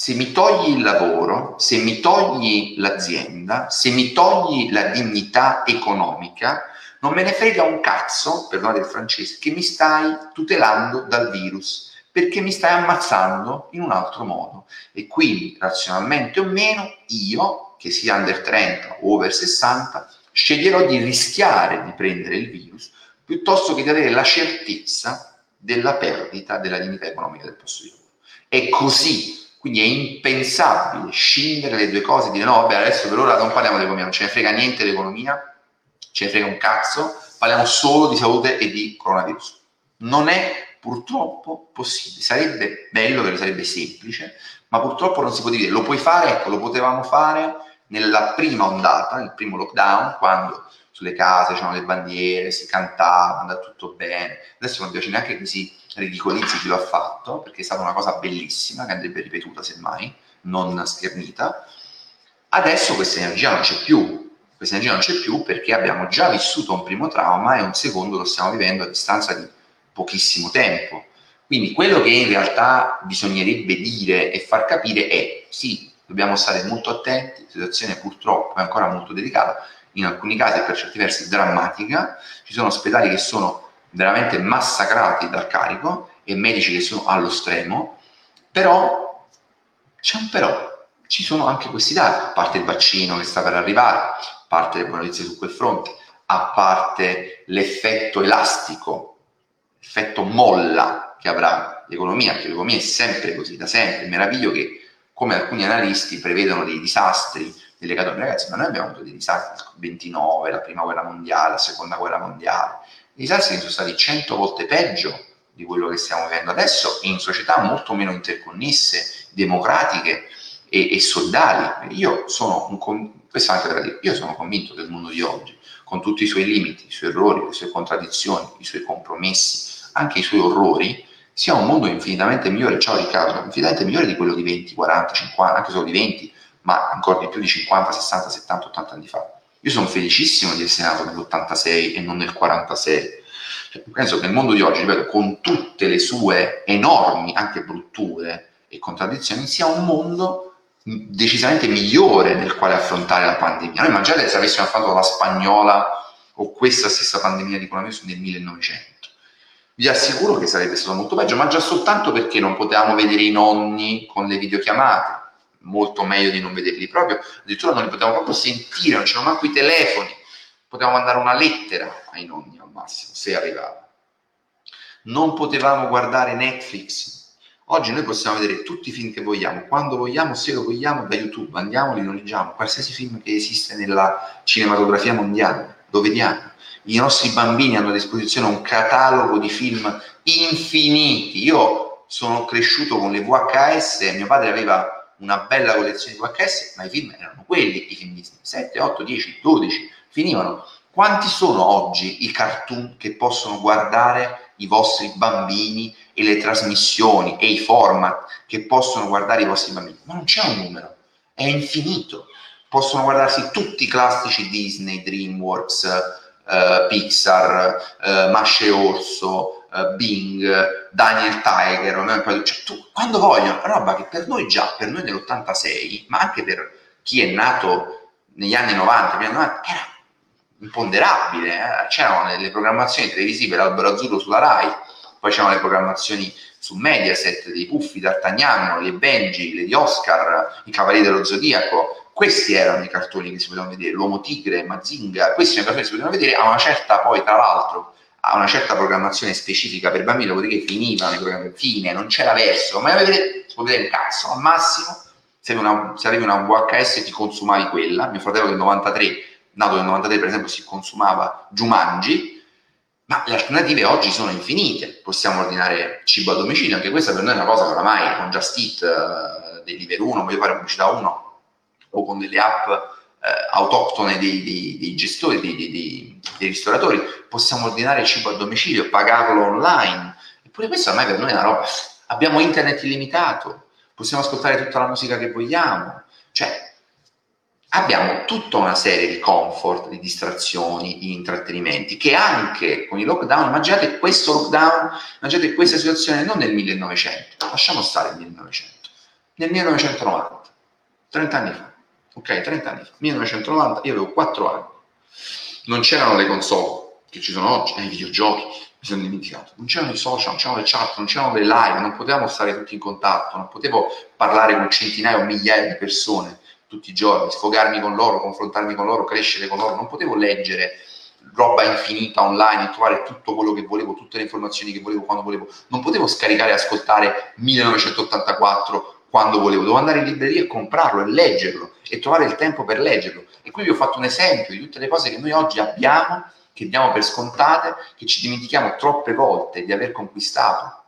se mi togli il lavoro, se mi togli l'azienda, se mi togli la dignità economica, non me ne frega un cazzo, perdonate il francese, che mi stai tutelando dal virus, perché mi stai ammazzando in un altro modo. E quindi, razionalmente o meno, io, che sia under 30 o over 60, sceglierò di rischiare di prendere il virus piuttosto che di avere la certezza della perdita della dignità economica del posto di lavoro. È così quindi è impensabile scindere le due cose e dire no, vabbè, adesso per ora non parliamo di economia, non ce ne frega niente dell'economia, ce ne frega un cazzo, parliamo solo di salute e di coronavirus. Non è purtroppo possibile, sarebbe bello sarebbe semplice, ma purtroppo non si può dire, lo puoi fare, ecco, lo potevamo fare nella prima ondata, nel primo lockdown, quando sulle case c'erano le bandiere, si cantava, andava tutto bene. Adesso non piace neanche che si ridicolizzi chi lo ha fatto, perché è stata una cosa bellissima che andrebbe ripetuta semmai, non schernita. Adesso questa energia non c'è più, questa energia non c'è più perché abbiamo già vissuto un primo trauma e un secondo lo stiamo vivendo a distanza di pochissimo tempo. Quindi quello che in realtà bisognerebbe dire e far capire è sì, dobbiamo stare molto attenti, la situazione purtroppo è ancora molto delicata, in alcuni casi per certi versi drammatica, ci sono ospedali che sono veramente massacrati dal carico e medici che sono allo stremo, però c'è un però, ci sono anche questi dati, a parte il vaccino che sta per arrivare, a parte le buone notizie su quel fronte, a parte l'effetto elastico, l'effetto molla che avrà l'economia, perché l'economia è sempre così, da sempre, meraviglio che come alcuni analisti prevedono dei disastri delle catombe, ragazzi, ma noi abbiamo avuto dei disastri, il 29, la prima guerra mondiale, la seconda guerra mondiale, i disastri sono stati cento volte peggio di quello che stiamo vivendo adesso in società molto meno interconnesse, democratiche e, e solidali. Io sono, un, questo anche da dire, io sono convinto che il mondo di oggi, con tutti i suoi limiti, i suoi errori, le sue contraddizioni, i suoi compromessi, anche i suoi orrori, sia un mondo infinitamente migliore, ciao Riccardo, infinitamente migliore di quello di 20, 40, 50, anche solo di 20, ma ancora di più di 50, 60, 70, 80 anni fa. Io sono felicissimo di essere nato nell'86 e non nel 46. Cioè, penso che il mondo di oggi, ripeto, con tutte le sue enormi anche brutture e contraddizioni, sia un mondo decisamente migliore nel quale affrontare la pandemia. Noi immaginate se avessimo fatto la spagnola o questa stessa pandemia di coronavirus nel 1900. Vi assicuro che sarebbe stato molto peggio, ma già soltanto perché non potevamo vedere i nonni con le videochiamate, molto meglio di non vederli proprio, addirittura non li potevamo proprio sentire, non c'erano manco i telefoni, potevamo mandare una lettera ai nonni al massimo, se arrivava. Non potevamo guardare Netflix. Oggi noi possiamo vedere tutti i film che vogliamo, quando vogliamo, se lo vogliamo, da YouTube, andiamo, li noleggiamo, qualsiasi film che esiste nella cinematografia mondiale, lo vediamo. I nostri bambini hanno a disposizione un catalogo di film infiniti. Io sono cresciuto con le VHS, mio padre aveva una bella collezione di VHS, ma i film erano quelli, i film Disney, 7, 8, 10, 12, finivano. Quanti sono oggi i cartoon che possono guardare i vostri bambini e le trasmissioni e i format che possono guardare i vostri bambini? Ma non c'è un numero, è infinito. Possono guardarsi tutti i classici Disney, DreamWorks, uh, Pixar, uh, Masce Orso, uh, Bing, Daniel Tiger, cioè, tu, quando vogliono, roba che per noi già, per noi nell'86, ma anche per chi è nato negli anni 90, 90 era imponderabile, eh? c'erano le programmazioni televisive, l'albero azzurro sulla Rai, poi c'erano le programmazioni su Mediaset dei Puffi, D'Artagnan, le Benji, le di Oscar, i Cavalieri dello Zodiaco, questi erano i cartoni che si potevano vedere, l'Uomo Tigre, Mazinga, questi erano i cartoni che si potevano vedere a una certa poi, tra l'altro, a una certa programmazione specifica per bambini, dopodiché finivano i programmi, fine, non c'era verso, ma può vedere il cazzo, al massimo se avevi, una, se avevi una VHS ti consumavi quella, mio fratello del 93, nato nel 93 per esempio, si consumava Jumanji, ma le alternative oggi sono infinite, possiamo ordinare cibo a domicilio, anche questa per noi è una cosa che oramai con Just Eat, uh, Deliver 1, voglio fare pubblicità 1, o con delle app eh, autoctone dei, dei, dei gestori, dei, dei, ristoratori, possiamo ordinare il cibo a domicilio, pagarlo online. Eppure questa ormai per noi è una roba. Abbiamo internet illimitato, possiamo ascoltare tutta la musica che vogliamo. Cioè, abbiamo tutta una serie di comfort, di distrazioni, di intrattenimenti che anche con i lockdown, immaginate questo lockdown, immaginate questa situazione non nel 1900, lasciamo stare il 1900, nel 1990, 30 anni fa, ok, 30 anni fa, 1990, io avevo 4 anni, non c'erano le console che ci sono oggi, eh, i videogiochi, mi sono dimenticato, non c'erano i social, non c'erano le chat, non c'erano le live, non potevamo stare tutti in contatto, non potevo parlare con centinaia o migliaia di persone tutti i giorni, sfogarmi con loro, confrontarmi con loro, crescere con loro, non potevo leggere roba infinita online e trovare tutto quello che volevo, tutte le informazioni che volevo quando volevo, non potevo scaricare e ascoltare 1984 quando volevo, dovevo andare in libreria e comprarlo e leggerlo e trovare il tempo per leggerlo. E qui vi ho fatto un esempio di tutte le cose che noi oggi abbiamo, che diamo per scontate, che ci dimentichiamo troppe volte di aver conquistato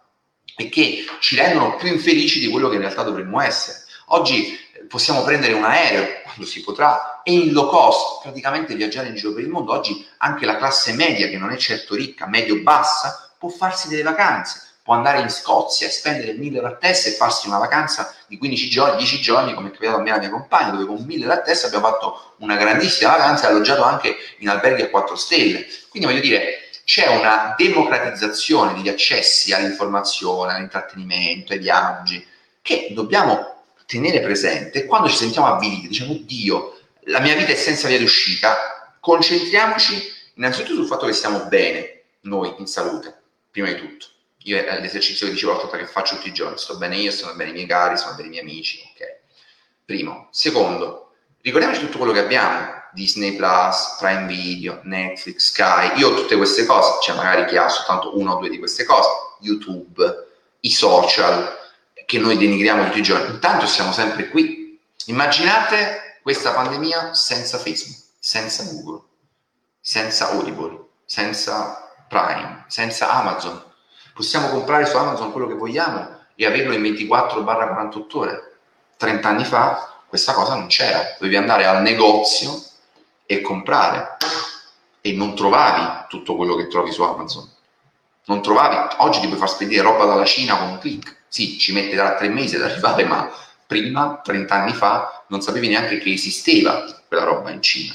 e che ci rendono più infelici di quello che in realtà dovremmo essere. Oggi possiamo prendere un aereo quando si potrà e in low cost praticamente viaggiare in giro per il mondo. Oggi anche la classe media, che non è certo ricca, medio-bassa, può farsi delle vacanze può andare in Scozia e spendere 1000 euro a testa e farsi una vacanza di 15 giorni, 10 giorni, come è capitato a me e alla mia compagna, dove con 1000 euro a testa abbiamo fatto una grandissima vacanza e alloggiato anche in alberghi a 4 stelle. Quindi voglio dire, c'è una democratizzazione degli accessi all'informazione, all'intrattenimento, ai viaggi, che dobbiamo tenere presente quando ci sentiamo avviliti, diciamo, Dio, la mia vita è senza via d'uscita, concentriamoci innanzitutto sul fatto che stiamo bene, noi in salute, prima di tutto io è l'esercizio che dicevo l'altra che faccio tutti i giorni, sto bene io, stanno bene i miei cari, stanno bene i miei amici, ok? Primo. Secondo, ricordiamoci tutto quello che abbiamo, Disney Plus, Prime Video, Netflix, Sky, io ho tutte queste cose, cioè magari chi ha soltanto una o due di queste cose, YouTube, i social, che noi denigriamo tutti i giorni, intanto siamo sempre qui. Immaginate questa pandemia senza Facebook, senza Google, senza Audible, senza Prime, senza Amazon Possiamo comprare su Amazon quello che vogliamo e averlo in 24-48 ore. 30 anni fa questa cosa non c'era, dovevi andare al negozio e comprare e non trovavi tutto quello che trovi su Amazon. Non trovavi, oggi ti puoi far spedire roba dalla Cina con un click. Sì, ci mette da tre mesi ad arrivare, ma prima, 30 anni fa, non sapevi neanche che esisteva quella roba in Cina.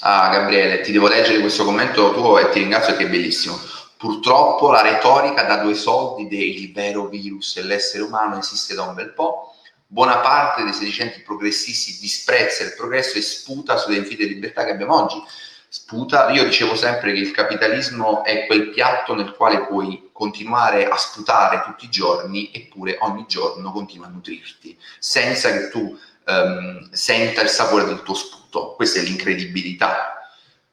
Ah, Gabriele, ti devo leggere questo commento tuo e ti ringrazio perché è bellissimo. Purtroppo la retorica da due soldi del vero virus e l'essere umano esiste da un bel po'. Buona parte dei sedicenti progressisti disprezza il progresso e sputa sulle infinite libertà che abbiamo oggi. Sputa, io dicevo sempre che il capitalismo è quel piatto nel quale puoi continuare a sputare tutti i giorni eppure ogni giorno continua a nutrirti, senza che tu um, senta il sapore del tuo sputo. Questa è l'incredibilità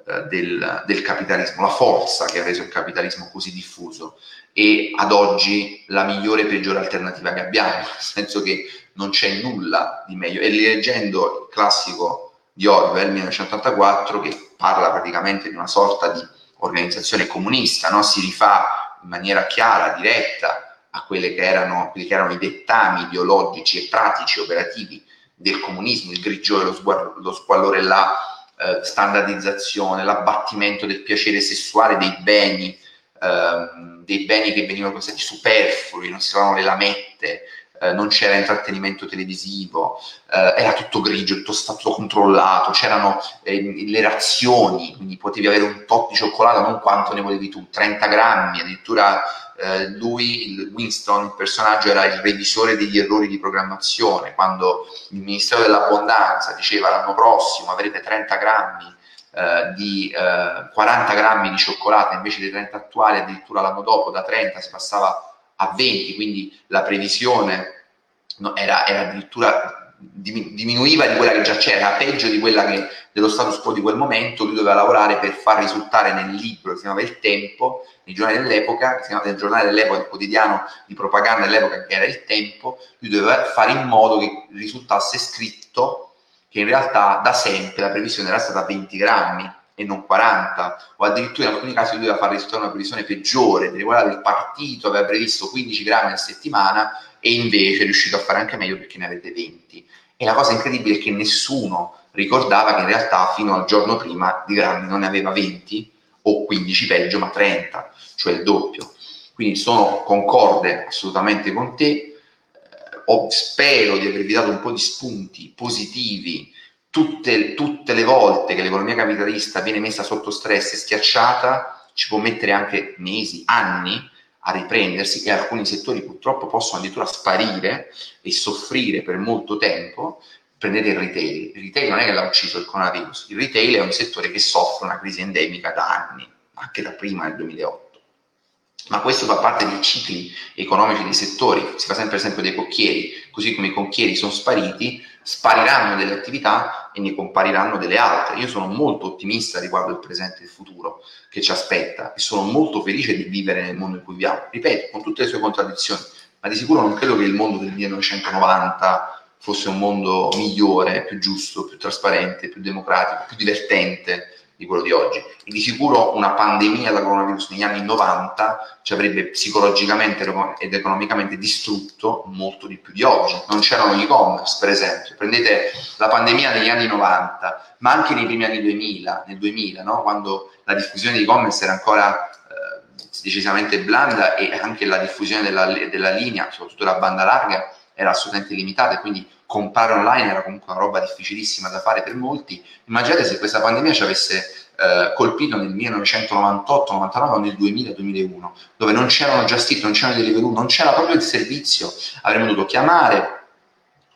uh, del, del, capitalismo, la forza che ha reso il capitalismo così diffuso e ad oggi la migliore e peggiore alternativa che abbiamo, nel senso che non c'è nulla di meglio. E leggendo il classico di Orwell, 1984, che parla praticamente di una sorta di organizzazione comunista, no? si rifà in maniera chiara, diretta a quelli che quelli che erano i dettami ideologici e pratici operativi del comunismo, il grigiore, lo, sguardo, lo squallore, la eh, standardizzazione, l'abbattimento del piacere sessuale dei beni, ehm, dei beni che venivano considerati superflui, non si trovavano le lamette, eh, non c'era intrattenimento televisivo, eh, era tutto grigio, tutto stato controllato, c'erano eh, le razioni, quindi potevi avere un tot di cioccolato, non quanto ne volevi tu, 30 grammi, addirittura eh, lui, Winston, il personaggio, era il revisore degli errori di programmazione, quando il Ministero dell'Abbondanza diceva l'anno prossimo avrete 30 grammi eh, di eh, 40 grammi di cioccolata invece dei 30 attuali, addirittura l'anno dopo da 30 si passava a 20, quindi la previsione era, era addirittura diminuiva di quella che già c'era, era peggio di quella che dello status quo di quel momento, lui doveva lavorare per far risultare nel libro che si chiamava Il Tempo, nei giornali dell'epoca, che si chiamava il giornale dell'epoca, il quotidiano di propaganda dell'epoca che era Il Tempo, lui doveva fare in modo che risultasse scritto che in realtà da sempre la previsione era stata 20 grammi e non 40, o addirittura in alcuni casi lui doveva far risultare una previsione peggiore, quella del partito aveva previsto 15 grammi a settimana e invece è riuscito a fare anche meglio perché ne avete 20. E la cosa incredibile è che nessuno ricordava che in realtà fino al giorno prima di grammi non ne aveva 20 o 15 peggio, ma 30, cioè il doppio. Quindi sono concorde assolutamente con te, eh, o spero di avervi dato un po' di spunti positivi tutte, tutte le volte che l'economia capitalista viene messa sotto stress e schiacciata, ci può mettere anche mesi, anni a riprendersi e alcuni settori purtroppo possono addirittura sparire e soffrire per molto tempo. Prendete il retail, il retail non è che l'ha ucciso il coronavirus, il retail è un settore che soffre una crisi endemica da anni, anche da prima del 2008 ma questo fa parte dei cicli economici dei settori, si fa sempre esempio dei cocchieri, così come i cocchieri sono spariti, spariranno delle attività e ne compariranno delle altre. Io sono molto ottimista riguardo il presente e il futuro che ci aspetta e sono molto felice di vivere nel mondo in cui viviamo, ripeto, con tutte le sue contraddizioni, ma di sicuro non credo che il mondo del 1990 fosse un mondo migliore, più giusto, più trasparente, più democratico, più divertente di quello di oggi. E di sicuro una pandemia da coronavirus negli anni 90 ci avrebbe psicologicamente ed economicamente distrutto molto di più di oggi. Non c'erano e-commerce, per esempio. Prendete la pandemia negli anni 90, ma anche nei primi anni 2000, nel 2000, no? quando la diffusione di e-commerce era ancora eh, decisamente blanda e anche la diffusione della, della linea, soprattutto la banda larga, era assolutamente limitata e quindi comprare online era comunque una roba difficilissima da fare per molti. Immaginate se questa pandemia ci avesse eh, colpito nel 1998, 99 o nel 2000-2001, dove non c'erano Just Eat, non c'erano Deliveroo, non c'era proprio il servizio, avremmo dovuto chiamare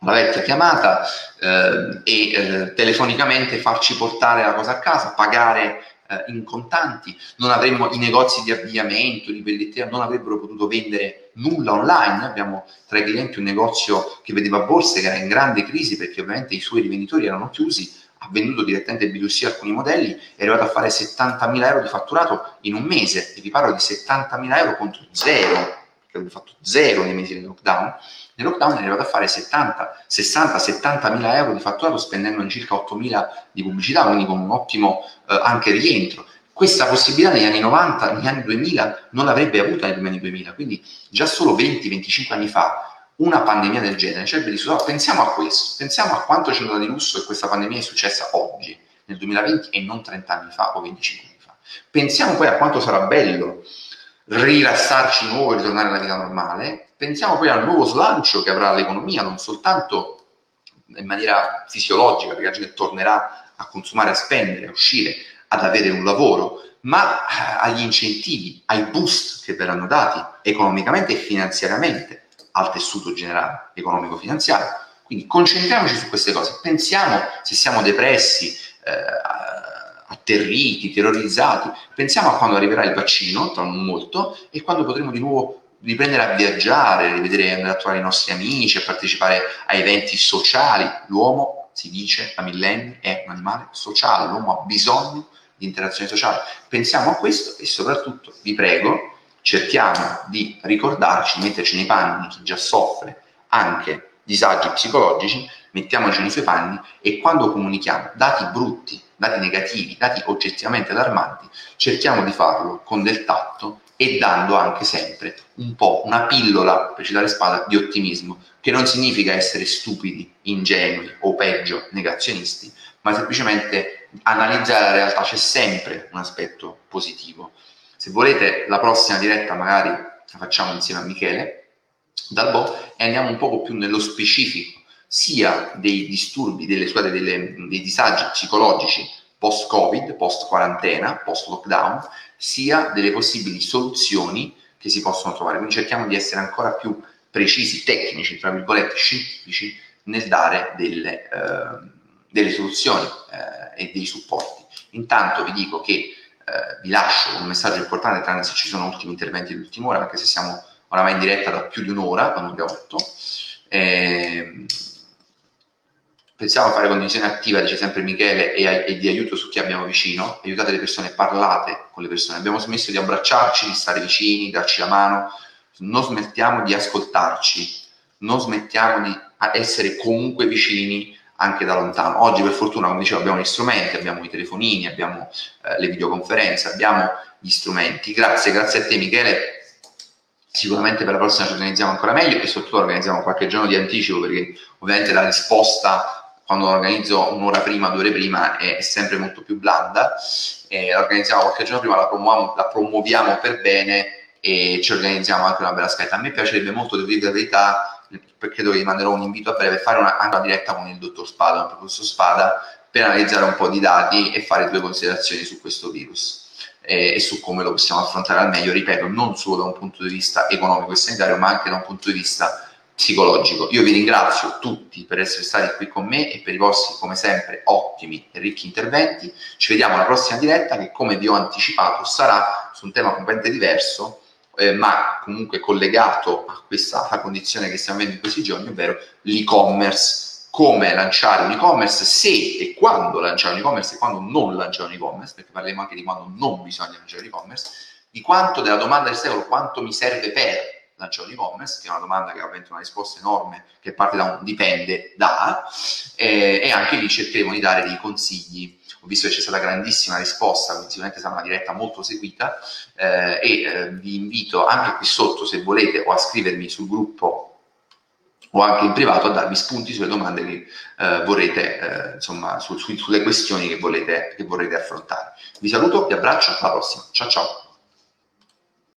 la vecchia chiamata eh, e eh, telefonicamente farci portare la cosa a casa, pagare eh, in contanti, non avremmo i negozi di abbigliamento, di pelletteria, non avrebbero potuto vendere nulla online. Abbiamo tra i clienti un negozio che vedeva borse che era in grande crisi perché ovviamente i suoi rivenditori erano chiusi, ha venduto direttamente B2C alcuni modelli, è arrivato a fare 70.000 euro di fatturato in un mese. E vi parlo di 70.000 euro contro zero, che aveva fatto zero nei mesi del lockdown. Nel lockdown è arrivato a fare 70, 60, 70 mila euro di fatturato spendendo circa 8 mila di pubblicità, quindi con un ottimo eh, anche rientro. Questa possibilità negli anni 90, negli anni 2000 non l'avrebbe avuta negli anni 2000, quindi già solo 20-25 anni fa una pandemia del genere ci avrebbe disturbato. Pensiamo a questo, pensiamo a quanto ci è andato di lusso e questa pandemia è successa oggi, nel 2020 e non 30 anni fa o 25 anni fa. Pensiamo poi a quanto sarà bello rilassarci di nuovo e ritornare alla vita normale. Pensiamo poi al nuovo slancio che avrà l'economia, non soltanto in maniera fisiologica, perché la gente tornerà a consumare, a spendere, a uscire, ad avere un lavoro, ma eh, agli incentivi, ai boost che verranno dati economicamente e finanziariamente al tessuto generale economico-finanziario. Quindi concentriamoci su queste cose, pensiamo se siamo depressi, eh, atterriti, terrorizzati. Pensiamo a quando arriverà il vaccino, tra non molto, e quando potremo di nuovo riprendere a viaggiare, rivedere, andare a trovare i nostri amici, a partecipare a eventi sociali. L'uomo, si dice da millenni, è un animale sociale, l'uomo ha bisogno di interazione sociale. Pensiamo a questo e soprattutto, vi prego, cerchiamo di ricordarci, metterci nei panni chi già soffre anche disagi psicologici, mettiamoci nei suoi panni e quando comunichiamo dati brutti, dati negativi, dati oggettivamente allarmanti, cerchiamo di farlo con del tatto e dando anche sempre un po' una pillola, per citare spada, di ottimismo, che non significa essere stupidi, ingenui o peggio negazionisti, ma semplicemente analizzare la realtà, c'è sempre un aspetto positivo. Se volete la prossima diretta magari la facciamo insieme a Michele Dalbo e andiamo un poco più nello specifico sia dei disturbi, delle, scusate, delle, dei disagi psicologici post-Covid, post-quarantena, post-lockdown, sia delle possibili soluzioni che si possono trovare. Quindi cerchiamo di essere ancora più precisi, tecnici, tra virgolette, scientifici nel dare delle, eh, delle soluzioni eh, e dei supporti. Intanto vi dico che eh, vi lascio un messaggio importante, tranne se ci sono ultimi interventi di ultima ora, anche se siamo oramai in diretta da più di un'ora, da un'ora e otto. Pensiamo a fare condivisione attiva, dice sempre Michele, e, e, di aiuto su chi abbiamo vicino, aiutate le persone, parlate con le persone, abbiamo smesso di abbracciarci, di stare vicini, darci la mano, non smettiamo di ascoltarci, non smettiamo di essere comunque vicini anche da lontano. Oggi per fortuna, come dicevo, abbiamo gli strumenti, abbiamo i telefonini, abbiamo eh, le videoconferenze, abbiamo gli strumenti. Grazie, grazie a te Michele. Sicuramente per la prossima ci organizziamo ancora meglio e soprattutto organizziamo qualche giorno di anticipo perché ovviamente la risposta quando organizzo un'ora prima, due ore prima, è, sempre molto più blanda. Eh, la organizziamo qualche giorno prima, la promuoviamo, la promuoviamo per bene e ci organizziamo anche una bella scaletta. A me piacerebbe molto, devo dire la verità, perché credo che vi manderò un invito a breve, fare una, una diretta con il dottor Spada, un professor Spada, per analizzare un po' di dati e fare due considerazioni su questo virus. eh, e su come lo possiamo affrontare al meglio, ripeto, non solo da un punto di vista economico e sanitario, ma anche da un punto di vista psicologico. Io vi ringrazio tutti per essere stati qui con me e per i vostri, come sempre, ottimi e ricchi interventi. Ci vediamo alla prossima diretta che, come vi ho anticipato, sarà su un tema completamente diverso, eh, ma comunque collegato a questa condizione che stiamo avendo in questi giorni, ovvero l'e-commerce, come lanciare un e-commerce, se e quando lanciare un e-commerce e quando non lanciare un e-commerce, perché parleremo anche di quando non bisogna lanciare un e-commerce, di quanto della domanda del secolo, quanto mi serve per lanciare un e-commerce, che è una domanda che ha ovviamente una risposta enorme, che parte da un dipende da, eh, e anche lì cercheremo di dare dei consigli. Ho visto che c'è stata grandissima risposta, quindi sicuramente sarà una diretta molto seguita eh, e eh, vi invito anche qui sotto, se volete, o a scrivermi sul gruppo o anche in privato a darvi spunti sulle domande che eh, vorrete, eh, insomma, su, su, sulle questioni che volete, che vorrete affrontare. Vi saluto, vi abbraccio, alla prossima. Ciao ciao.